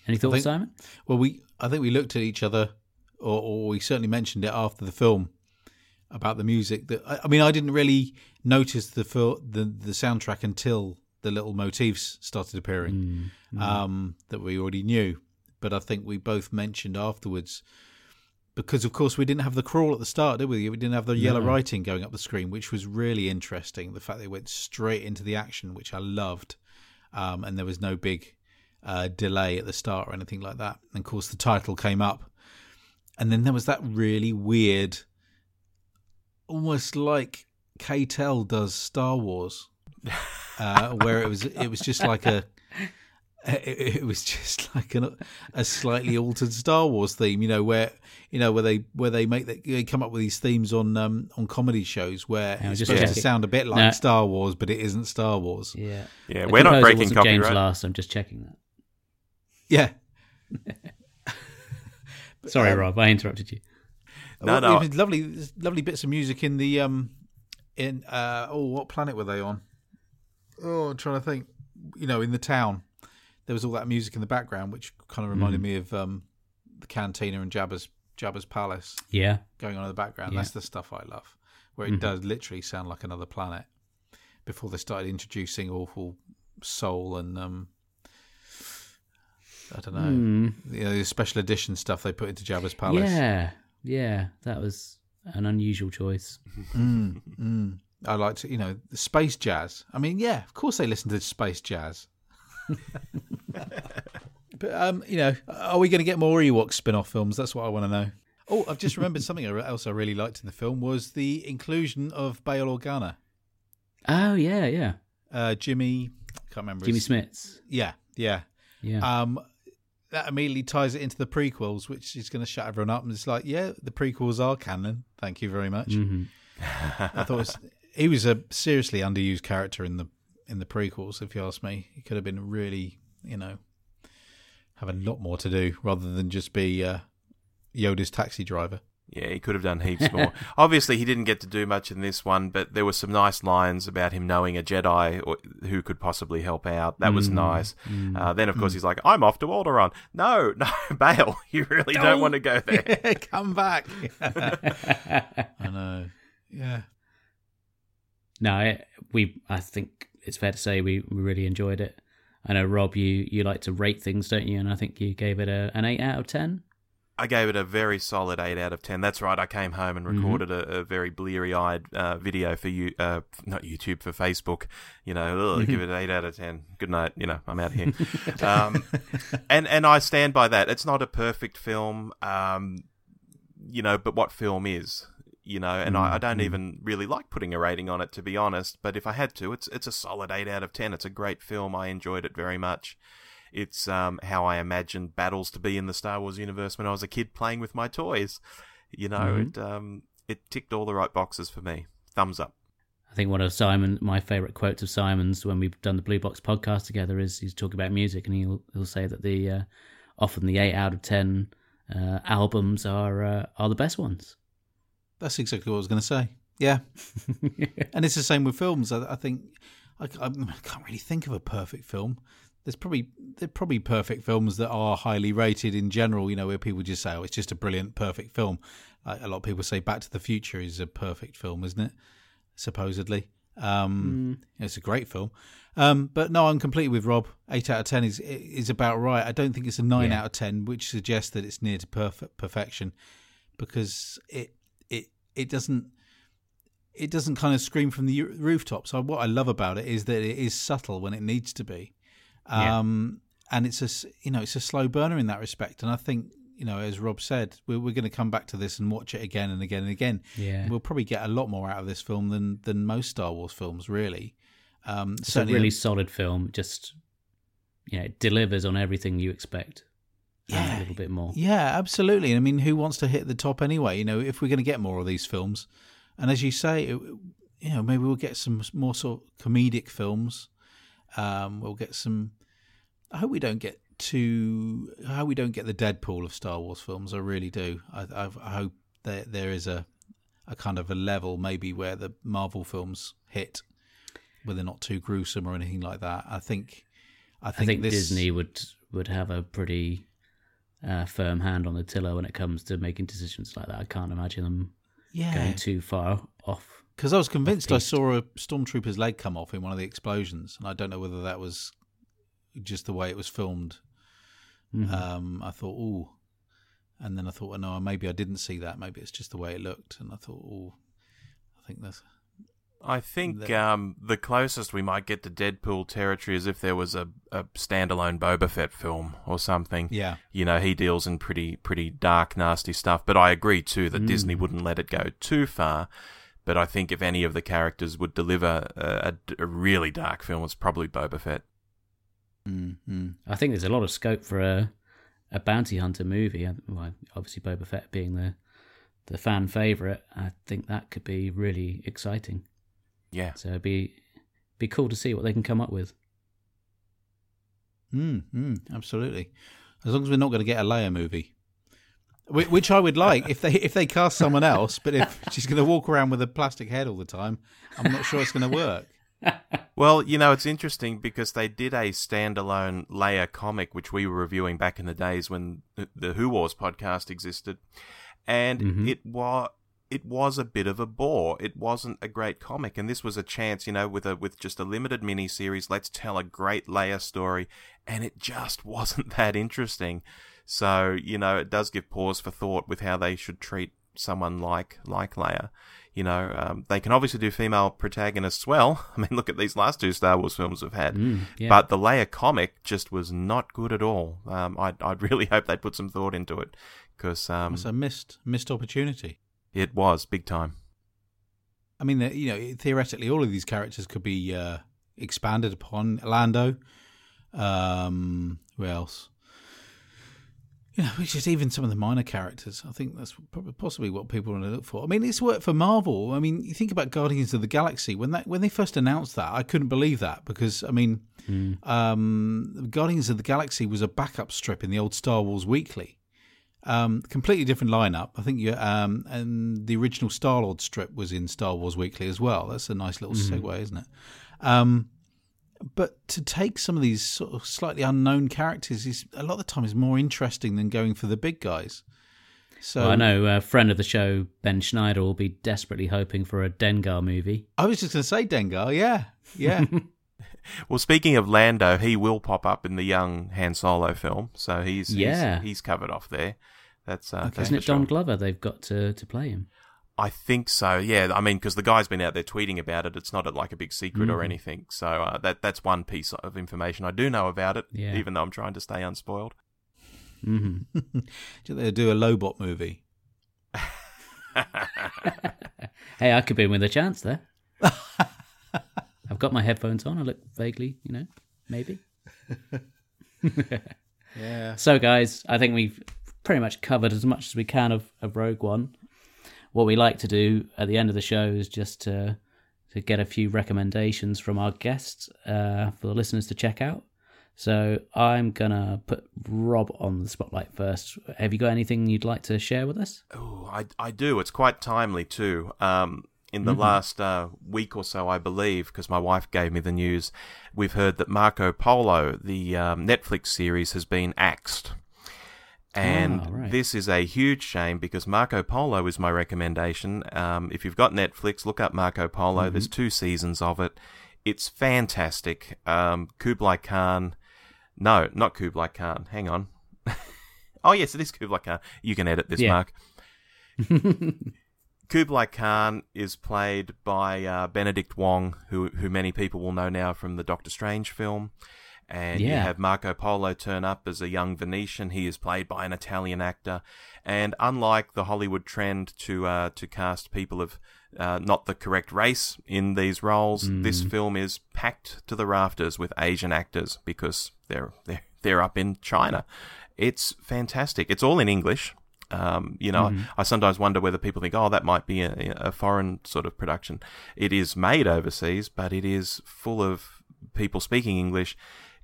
Any thoughts, think- Simon? well, we I think we looked at each other, or, or we certainly mentioned it after the film about the music. That I, I mean, I didn't really notice the the the soundtrack until the little motifs started appearing. Mm. um, that we already knew. But I think we both mentioned afterwards, because of course we didn't have the crawl at the start, did we? We didn't have the yellow No. writing going up the screen, which was really interesting. The fact they went straight into the action, which I loved, um, and there was no big uh, delay at the start or anything like that. And of course, the title came up, and then there was that really weird, almost like K-tel does Star Wars, uh, where it was it was just like a it, it was just like an, a slightly altered Star Wars theme, you know, where you know where they where they make the, they come up with these themes on um, on comedy shows where Yeah, it's just supposed to sound a bit like No. Star Wars, but it isn't Star Wars. Yeah. yeah, The we're not breaking wasn't James copyright. Last. I'm just checking that. Yeah. Sorry, Um, Rob, I interrupted you. No, no. lovely, lovely bits of music in the um, in uh, oh, what planet were they on? Oh, I'm trying to think. You know, in the town, there was all that music in the background, which kind of reminded Mm. me of um, the cantina and Jabba's Jabba's palace Yeah, going on in the background. Yeah. That's the stuff I love, where it Mhm. does literally sound like another planet. Before they started introducing awful soul and um, I don't know, Mm, you know, the special edition stuff they put into Jabba's palace. yeah, yeah. That was an unusual choice. Mm, mm. I like to, you know, the space jazz. I mean, yeah, of course they listen to space jazz. but um, you know, are we going to get more Ewok spin-off films? That's what I want to know. Oh, I've just remembered something else I really liked in the film was the inclusion of Bail Organa, Oh yeah, yeah. uh, Jimmy. I can't remember. Jimmy his- Smits. Yeah, yeah. Yeah. Um, that immediately ties it into the prequels, which is going to shut everyone up. And it's like, yeah, the prequels are canon. Thank you very much. hmm I thought it was, he was a seriously underused character in the in the prequels. If you ask me, he could have been really, you know, have a lot more to do rather than just be uh, Yoda's taxi driver. Yeah, he could have done heaps more. Obviously, he didn't get to do much in this one, but there were some nice lines about him knowing a Jedi or, who could possibly help out. That was Mm, nice. mm. Uh, then, of course, he's like, "I'm off to Alderaan." No, no, bail! you really don't, Don't. want to go there. Come back. I know. Yeah. no, we. I think it's fair to say we, we really enjoyed it. I know Rob, you you like to rate things, don't you? And I think you gave it a, an eight out of ten. I gave it a very solid eight out of ten. That's right. I came home and Mhm. recorded a, a very bleary-eyed uh, video for you, uh, not YouTube for Facebook. You know, ugh, give it an eight out of ten. Good night. You know, I'm out here. um, and and I stand by that. It's not a perfect film, um, you know, but what film is? You know, and I, I don't Mm. even really like putting a rating on it to be honest. But if I had to, it's it's a solid eight out of ten. It's a great film. I enjoyed it very much. It's um, how I imagined battles to be in the Star Wars universe when I was a kid playing with my toys. You know, Mhm. it um, it ticked all the right boxes for me. Thumbs up. I think one of Simon, my favourite quotes of Simon's when we've done the Blue Box podcast together is he's talking about music and he'll he'll say that the uh, often the eight out of ten uh, albums are uh, are the best ones. That's exactly what I was going to say. Yeah. And it's the same with films. I, I think I, I can't really think of a perfect film. There's probably there are probably perfect films that are highly rated in general. You know, where people just say, "Oh, it's just a brilliant, perfect film." Like a lot of people say, "Back to the Future" is a perfect film, isn't it? Supposedly, um, it's a great film. Um, but no, I'm completely with Rob. Eight out of ten is is about right. I don't think it's a nine Yeah. out of ten, which suggests that it's near to perfect perfection, because it it it doesn't it doesn't kind of scream from the rooftops. So what I love about it is that it is subtle when it needs to be, Yeah. um, and it's a you know it's a slow burner in that respect. And I think you know as Rob said, we're, we're going to come back to this and watch it again and again and again. yeah, We'll probably get a lot more out of this film than than most Star Wars films, really. Um, it's a really solid film. Just you know, it delivers on everything you expect. Yeah. a little bit more. Yeah, absolutely. I mean, who wants to hit the top anyway? You know, if we're going to get more of these films, and as you say, it, you know, maybe we'll get some more sort of comedic films. Um, we'll get some. I hope we don't get too. I hope we don't get the Deadpool of Star Wars films. I really do. I, I, I hope that there is a a kind of a level maybe where the Marvel films hit, where they're not too gruesome or anything like that. I think. I I think, think this, Disney would would have a pretty uh, firm hand on the tiller when it comes to making decisions like that. I can't imagine them yeah, going too far off. Because I was convinced I saw a stormtrooper's leg come off in one of the explosions, and I don't know whether that was just the way it was filmed. Mhm. Um, I thought, oh, and then I thought, well, no, maybe I didn't see that. Maybe it's just the way it looked, and I thought, oh, I think that's I think The- um, the closest we might get to Deadpool territory is if there was a, a standalone Boba Fett film or something. yeah, You know, he deals in pretty pretty dark, nasty stuff. But I agree too that Disney Mm. wouldn't let it go too far. But I think if any of the characters would deliver a, a, a really dark film, it's probably Boba Fett. mm-hmm. I think there's a lot of scope for a a bounty hunter movie. Uh, Well, obviously Boba Fett being the the fan favorite, I think that could be really exciting. Yeah. So it'd be be cool to see what they can come up with. mm, mm, absolutely. As long as we're not going to get a Leia movie, Wh- Which I would like if they if they cast someone else, but if she's going to walk around with a plastic head all the time, I'm not sure it's going to work. Well, you know, it's interesting because they did a standalone Leia comic, which we were reviewing back in the days when the- Who Wars podcast existed, and Mhm. it was it was a bit of a bore. It wasn't a great comic, and this was a chance, you know, with a with just a limited mini series. Let's tell a great Leia story, and it just wasn't that interesting. So, you know, it does give pause for thought with how they should treat someone like like Leia. You know, um, they can obviously do female protagonists well. I mean, look at these last two Star Wars films we've had. Mm, yeah. But the Leia comic just was not good at all. Um, I'd, I'd really hope they'd put some thought into it because um, It's a missed missed opportunity. it was big time. I mean, you know, theoretically, all of these characters could be uh, expanded upon. Lando, um, who else? You know, which is even some of the minor characters. I think that's probably possibly what people want to look for. I mean, it's worked for Marvel. I mean, you think about Guardians of the Galaxy when that when they first announced that, I couldn't believe that because I mean, um, Guardians of the Galaxy was a backup strip in the old Star Wars Weekly. Um, completely different lineup. I think you um, and the original Star Lord strip was in Star Wars Weekly as well. That's a nice little segue, isn't it? Um, but to take some of these sort of slightly unknown characters is a lot of the time is more interesting than going for the big guys. So Well, I know a friend of the show, Ben Schneider, will be desperately hoping for a Dengar movie. I was just going to say Dengar. Yeah, yeah. Well, speaking of Lando, he will pop up in the young Han Solo film, so he's Yeah. he's, he's covered off there. That's uh, that's Isn't it for sure. Don Glover they've got to, to play him? I think so. Yeah, I mean, because the guy's been out there tweeting about it. It's not like a big secret or Mhm. anything. So uh, that that's one piece of information I do know about it. Yeah. Even though I'm trying to stay unspoiled. hmm they do a Lobot movie. hey, I could be in with a chance there. I've got my headphones on. I look vaguely, you know, maybe. Yeah. So, guys, I think we've pretty much covered as much as we can of, of Rogue One. What we like to do at the end of the show is just to, to get a few recommendations from our guests uh, for the listeners to check out. So, I'm going to put Rob on the spotlight first. Have you got anything you'd like to share with us? Oh, I, I do. It's quite timely too. Um, in the last uh, week or so, I believe, because my wife gave me the news, we've heard that Marco Polo, the um, Netflix series, has been axed. And Ah, right. this is a huge shame because Marco Polo is my recommendation. Um, if you've got Netflix, look up Marco Polo. There's two seasons of it. It's fantastic. Um, Kublai Khan. No, not Kublai Khan. Hang on. oh, yes, it is Kublai Khan. You can edit this, Yeah. Mark. Kublai Khan is played by uh, Benedict Wong, who who many people will know now from the Doctor Strange film. And you have Marco Polo turn up as a young Venetian. He is played by an Italian actor. And unlike the Hollywood trend to uh, to cast people of uh, not the correct race in these roles, this film is packed to the rafters with Asian actors because they're they're they're up in China. It's fantastic. It's all in English. Um, you know, I sometimes wonder whether people think, oh, that might be a, a foreign sort of production. It is made overseas, but it is full of people speaking English,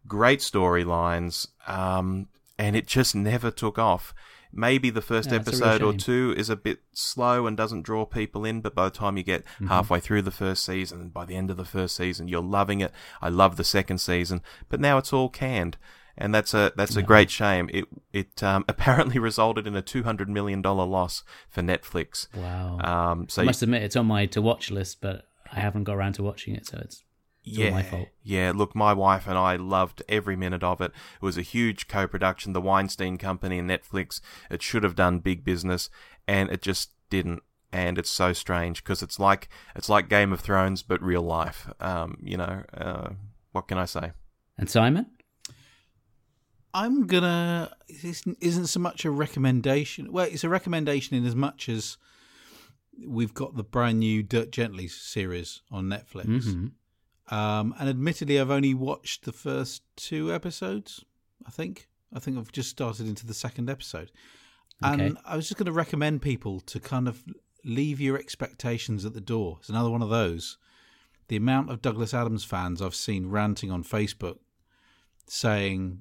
great storylines, um, and it just never took off. Maybe the first Yeah, it's a real episode or two is a bit slow and doesn't draw people in, but by the time you get Mm-hmm. halfway through the first season, by the end of the first season, you're loving it. I love the second season, but now it's all canned and that's a that's a great shame. It it um, apparently resulted in a two hundred million dollar loss for Netflix. Wow. Um, so I must admit, it's on my to watch list, but I haven't got around to watching it, so it's all yeah, my fault. yeah. Look, my wife and I loved every minute of it. It was a huge co-production. The Weinstein Company and Netflix. It should have done big business, and it just didn't. And it's so strange because it's like it's like Game of Thrones, but real life. Um, you know, uh, what can I say? And Simon? I'm gonna. This isn't so much a recommendation. Well, it's a recommendation in as much as we've got the brand new Dirk Gently series on Netflix. Mhm. Um, and admittedly, I've only watched the first two episodes. I think. I think I've just started into the second episode. Okay. And I was just going to recommend people to kind of leave your expectations at the door. It's another one of those. The amount of Douglas Adams fans I've seen ranting on Facebook saying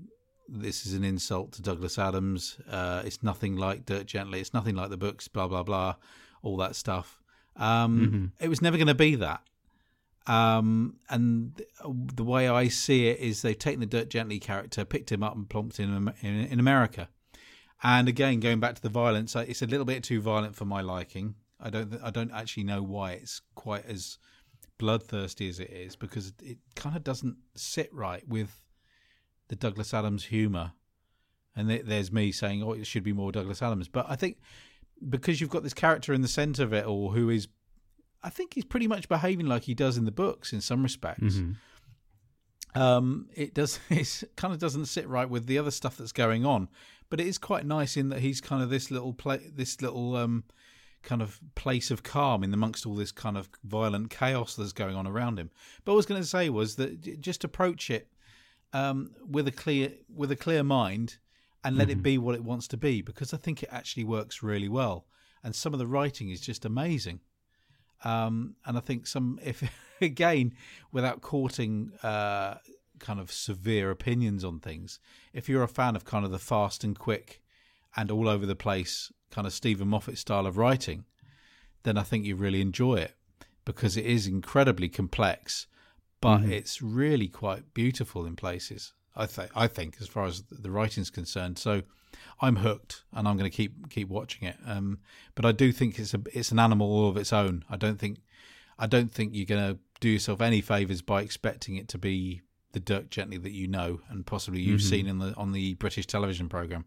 this is an insult to Douglas Adams. Uh, it's nothing like Dirk Gently. It's nothing like the books. Blah blah blah, all that stuff. Um, Mm-hmm. It was never going to be that. Um, and the way I see it is they've taken the Dirk Gently character, picked him up, and plonked him in, in, America. And again, going back to the violence, it's a little bit too violent for my liking. I don't, I don't actually know why it's quite as bloodthirsty as it is because it kind of doesn't sit right with the Douglas Adams humour. And there's me saying, "Oh, it should be more Douglas Adams," but I think because you've got this character in the centre of it all, who is, I think he's pretty much behaving like he does in the books in some respects. Mhm. Um, it does, it kind of doesn't sit right with the other stuff that's going on, but it is quite nice in that he's kind of this little play, this little um, kind of place of calm in amongst all this kind of violent chaos that's going on around him. But what I was going to say was that just approach it um, with a clear with a clear mind and let it be what it wants to be because I think it actually works really well. And some of the writing is just amazing. Um, and I think some, if again, without courting uh, kind of severe opinions on things, if you're a fan of kind of the fast and quick and all over the place kind of Steven Moffat style of writing, then I think you really enjoy it because it is incredibly complex, but it's really quite beautiful in places. I think I think as far as the writing's concerned. So I'm hooked, and I'm going to keep keep watching it. Um, but I do think it's a it's an animal all of its own. I don't think I don't think you're going to do yourself any favors by expecting it to be the Dirk Gently that you know and possibly you've seen in the on the British television program.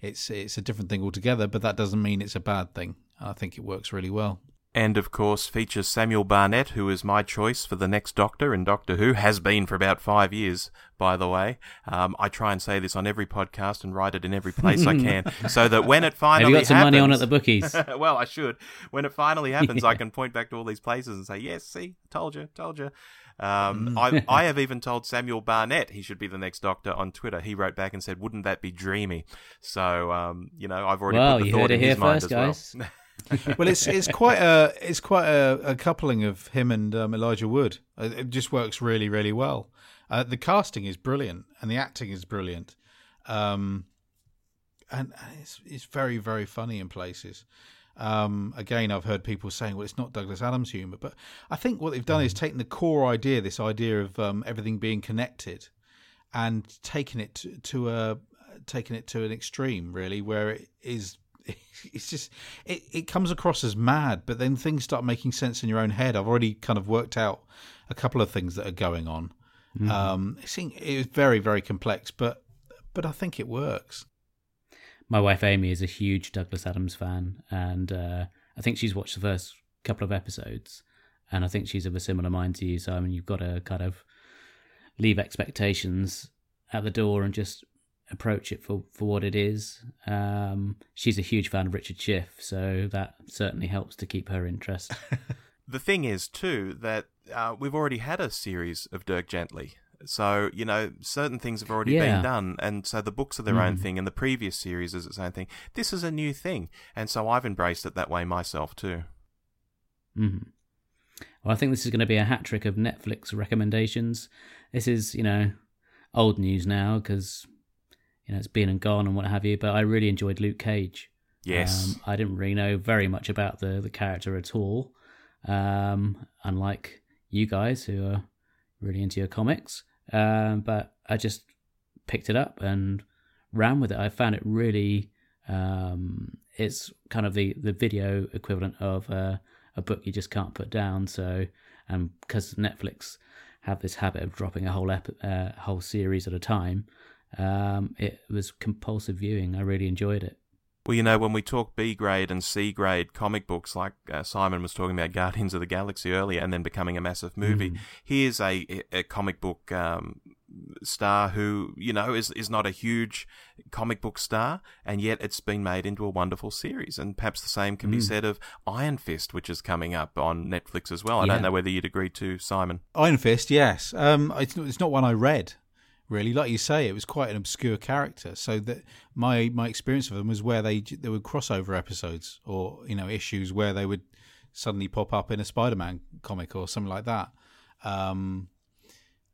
It's it's a different thing altogether, but that doesn't mean it's a bad thing. I think it works really well. And of course, features Samuel Barnett, who is my choice for the next Doctor in Doctor Who, has been for about five years, by the way. Um, I try and say this on every podcast and write it in every place I can, so that when it Have finally you got some money on at happens- the bookies? well, I should. When it finally happens, I can point back to all these places and say, "Yes, see, told you, told you." Um, I, I have even told Samuel Barnett he should be the next Doctor on Twitter. He wrote back and said, "Wouldn't that be dreamy?" So, um, you know, I've already Well, put the thought heard it in here his mind first, as well. Well, it's it's quite a it's quite a, a coupling of him and um, Elijah Wood. Uh, It just works really really well. Uh, the casting is brilliant and the acting is brilliant, um, and and it's it's very very funny in places. Um, again, I've heard people saying, "Well, it's not Douglas Adams humor," but I think what they've done is taken the core idea, this idea of um, everything being connected, and taken it to, to a taken it to an extreme, really, where it is it's just it, it comes across as mad but then things start making sense in your own head. I've already kind of worked out a couple of things that are going on. Um it seemed- it was very very complex but but i think it works. My wife Amy is a huge Douglas Adams fan, and uh, I think she's watched the first couple of episodes, and I think she's of a similar mind to you. So I mean, you've got to kind of leave expectations at the door and just approach it for for what it is. Um, she's a huge fan of Richard Schiff, so that certainly helps to keep her interest. The thing is, too, that uh, we've already had a series of Dirk Gently. So, you know, certain things have already Yeah. been done. And so the books are their own Mm. thing, and the previous series is its own thing. This is a new thing. And so I've embraced it that way myself, too. hmm Well, I think this is going to be a hat trick of Netflix recommendations. This is, you know, old news now because you know it's been and gone and what have you. But I really enjoyed Luke Cage. Yes. Um, I didn't really know very much about the the character at all. Um, unlike you guys who are really into your comics, um, but I just picked it up and ran with it. I found it really. Um, it's kind of the the video equivalent of uh, a book you just can't put down. So, and because Netflix have this habit of dropping a whole ep- uh, whole series at a time, um, it was compulsive viewing. I really enjoyed it. Well, you know, when we talk B grade and C grade comic books, like uh, Simon was talking about Guardians of the Galaxy earlier, and then becoming a massive movie, here's a, a comic book um, star who, you know, is is not a huge comic book star, and yet it's been made into a wonderful series. And perhaps the same can be said of Iron Fist, which is coming up on Netflix as well. I Yeah. don't know whether you'd agree to Simon. iron fist yes um it's, it's not one i read really like you say it was quite an obscure character so that my my experience of them was where they there were crossover episodes or you know issues where they would suddenly pop up in a spider-man comic or something like that um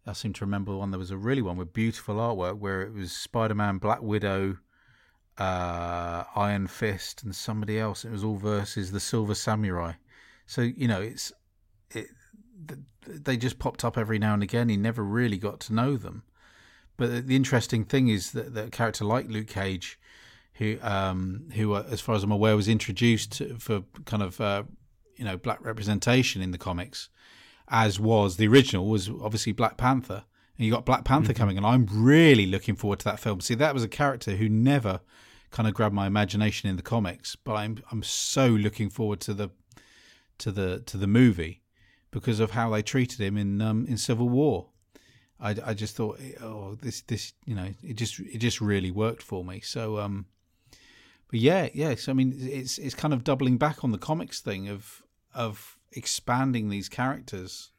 I seem to remember one. There was a really one with beautiful artwork where it was Spider Man, Black Widow, uh, Iron Fist, and somebody else. It was all versus the Silver Samurai. So you know, it's it. They just popped up every now and again. He never really got to know them. But the interesting thing is that, that a character like Luke Cage, who, um, who, uh, as far as I'm aware, was introduced for kind of, uh, you know, black representation in the comics, as was the original, was obviously Black Panther. And you got Black Panther mm-hmm. coming, and I'm really looking forward to that film. See, that was a character who never kind of grabbed my imagination in the comics, but I'm I'm so looking forward to the to the to the movie because of how they treated him in um, in Civil War. I, I just thought, oh, this this you know, it just it just really worked for me. So um, but yeah, yes, I mean, it's it's kind of doubling back on the comics thing of of expanding these characters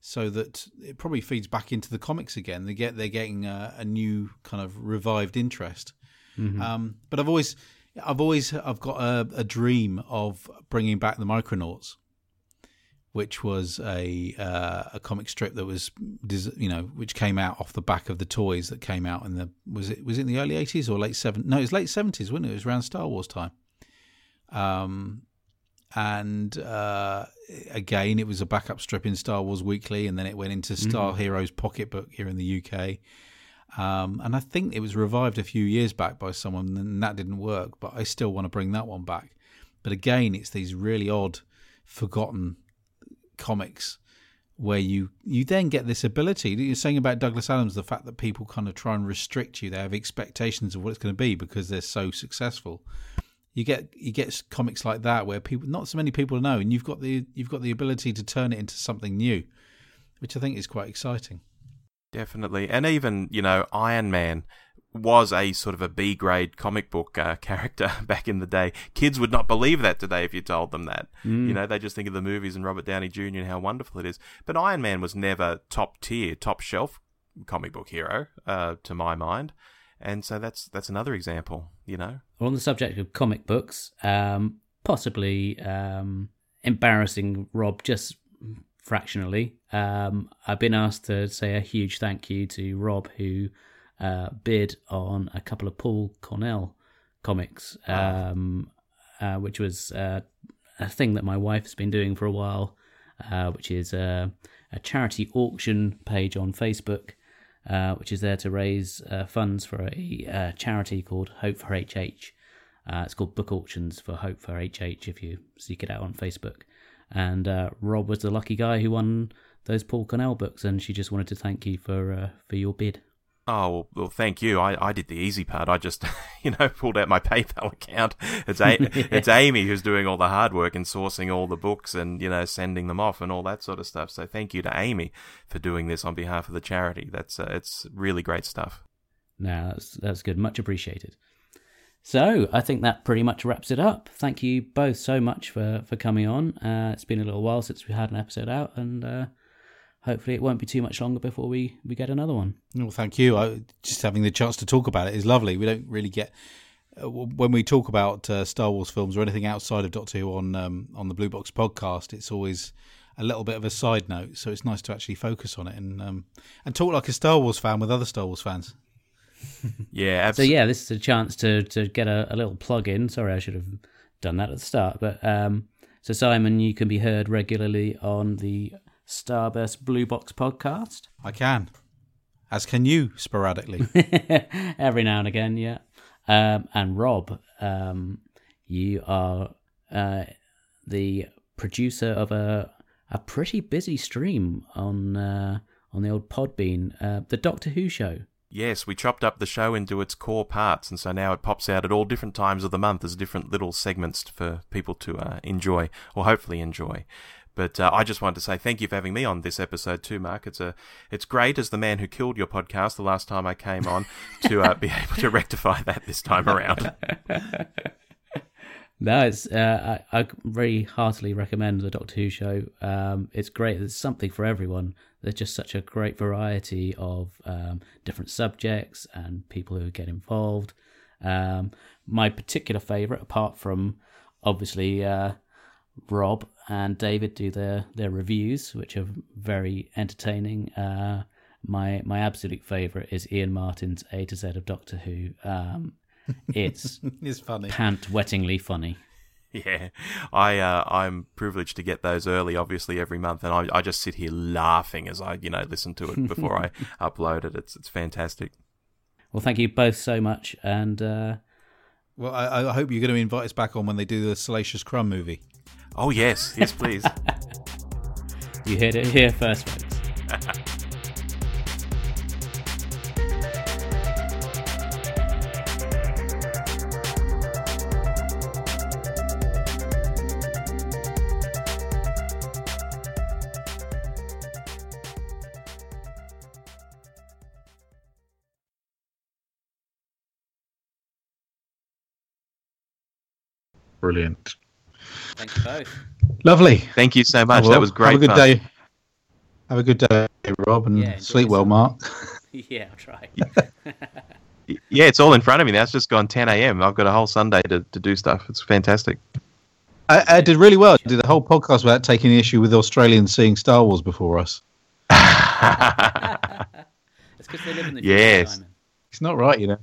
so that it probably feeds back into the comics again. They get they're getting a, a new kind of revived interest. Mm-hmm. Um, but I've always I've always I've got a, a, dream of bringing back the Micronauts, which was a uh, a comic strip that was you know which came out off the back of the toys that came out in the was it was it in the early eighties or late seven no it was late seventies wasn't it it was around Star Wars time. Um, and uh, again, it was a backup strip in Star Wars Weekly, and then it went into Star mm-hmm. Heroes Pocketbook here in the UK. Um, and I think it was revived a few years back by someone, and that didn't work. But I still want to bring that one back. But again, it's these really odd, forgotten comics where you you then get this ability. that You're saying about Douglas Adams, the fact that people kind of try and restrict you. They have expectations of what it's going to be because they're so successful you get you get comics like that where people not so many people know, and you've got the you've got the ability to turn it into something new, which I think is quite exciting. Definitely, and even you know Iron Man was a sort of a B grade comic book uh, character back in the day. Kids would not believe that today if you told them that. Mm. You know, they just think of the movies and Robert Downey Jr. and how wonderful it is. But Iron Man was never top tier, top shelf comic book hero, uh, to my mind and so that's that's another example. You know, on the subject of comic books, um, possibly um, embarrassing Rob just fractionally. Um, I've been asked to say a huge thank you to Rob who uh, bid on a couple of Paul Cornell comics, um, uh, which was uh, a thing that my wife has been doing for a while, uh, which is a charity auction page on Facebook uh, which is there to raise uh, funds for a uh, charity called Hope for HH. Uh, it's called Book Auctions for Hope for HH if you seek it out on Facebook. And uh, Rob was the lucky guy who won those Paul Cornell books, and she just wanted to thank you for for your bid. Oh well, thank you. I, I did the easy part. I just, you know, pulled out my PayPal account. It's a- yeah. it's Amy who's doing all the hard work and sourcing all the books and you know sending them off and all that sort of stuff. So thank you to Amy for doing this on behalf of the charity. That's uh, it's really great stuff. No, that's that's good. Much appreciated. So I think that pretty much wraps it up. Thank you both so much for for coming on. Uh, it's been a little while since we had an episode out, and uh, hopefully it won't be too much longer before we, we get another one. Well, thank you. I, just having the chance to talk about it is lovely. We don't really get uh, when we talk about uh, Star Wars films or anything outside of Doctor Who on um, on the Blue Box podcast. It's always a little bit of a side note, so it's nice to actually focus on it and um, and talk like a Star Wars fan with other Star Wars fans. yeah, absolutely. so yeah, this is a chance to to get a, a, little plug in. Sorry, I should have done that at the start, but um, so Simon, you can be heard regularly on the Starburst Blue Box podcast? I can. As can you, sporadically. Every now and again, yeah. Um, and Rob, um, you are uh, the producer of a a pretty busy stream on uh, on the old Podbean, uh, the Doctor Who show. Yes, we chopped up the show into its core parts, and so now it pops out at all different times of the month as different little segments for people to uh, enjoy, or hopefully enjoy. But uh, I just wanted to say thank you for having me on this episode too, Mark. It's a it's great as the man who killed your podcast the last time I came on to uh, be able to rectify that this time around. no, it's uh, I, I very heartily recommend the Doctor Who show. Um, it's great. There's something for everyone. There's just such a great variety of um, different subjects and people who get involved. Um, my particular favourite, apart from obviously uh, Rob and David do their, their reviews, which are very entertaining. Uh, my my absolute favourite is Ian Martin's A to Z of Doctor Who. Um, it's It's funny. pant wettingly funny. Yeah, I uh, I'm privileged to get those early, obviously every month, and I, I just sit here laughing as I you know listen to it before I upload it. It's it's fantastic. Well, thank you both so much, and uh, Well, I, I hope you're going to invite us back on when they do the Salacious Crumb movie. Oh yes, yes please. you heard it here first, folks. Brilliant. Thank you both. Lovely. Thank you so much. Well, that was great. Have a good fun. day. Have a good day, Rob, and Yeah, sleep well, yourself. Mark. yeah, I'll try. Yeah, it's all in front of me now. It's just gone 10 a.m. I've got a whole Sunday to, to do stuff. It's fantastic. I, I did really well. I did the whole podcast without taking issue with Australians seeing Star Wars before us. It's because they live in the Yes. future, Simon. It's not right, you know.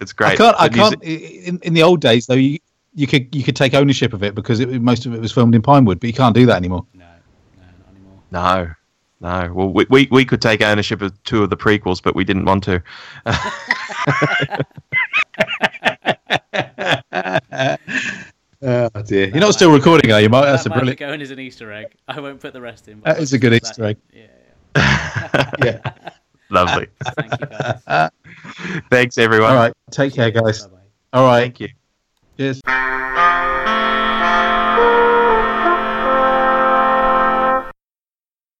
It's great. I can't. I can't. In, in the old days, though, you you could you could take ownership of it because it, most of it was filmed in Pinewood, but you can't do that anymore. No, no, not anymore. No, no. Well, we, we we could take ownership of two of the prequels, but we didn't want to. Oh dear! You're not still recording, are you, Mark? That's that a might brilliant. go in as an Easter egg. I won't put the rest in. but That I'll a good put Easter egg. in. Yeah, Yeah. Lovely. Thank you guys. Thanks, everyone. All right. Take care, guys. Bye bye. All right. Thank you.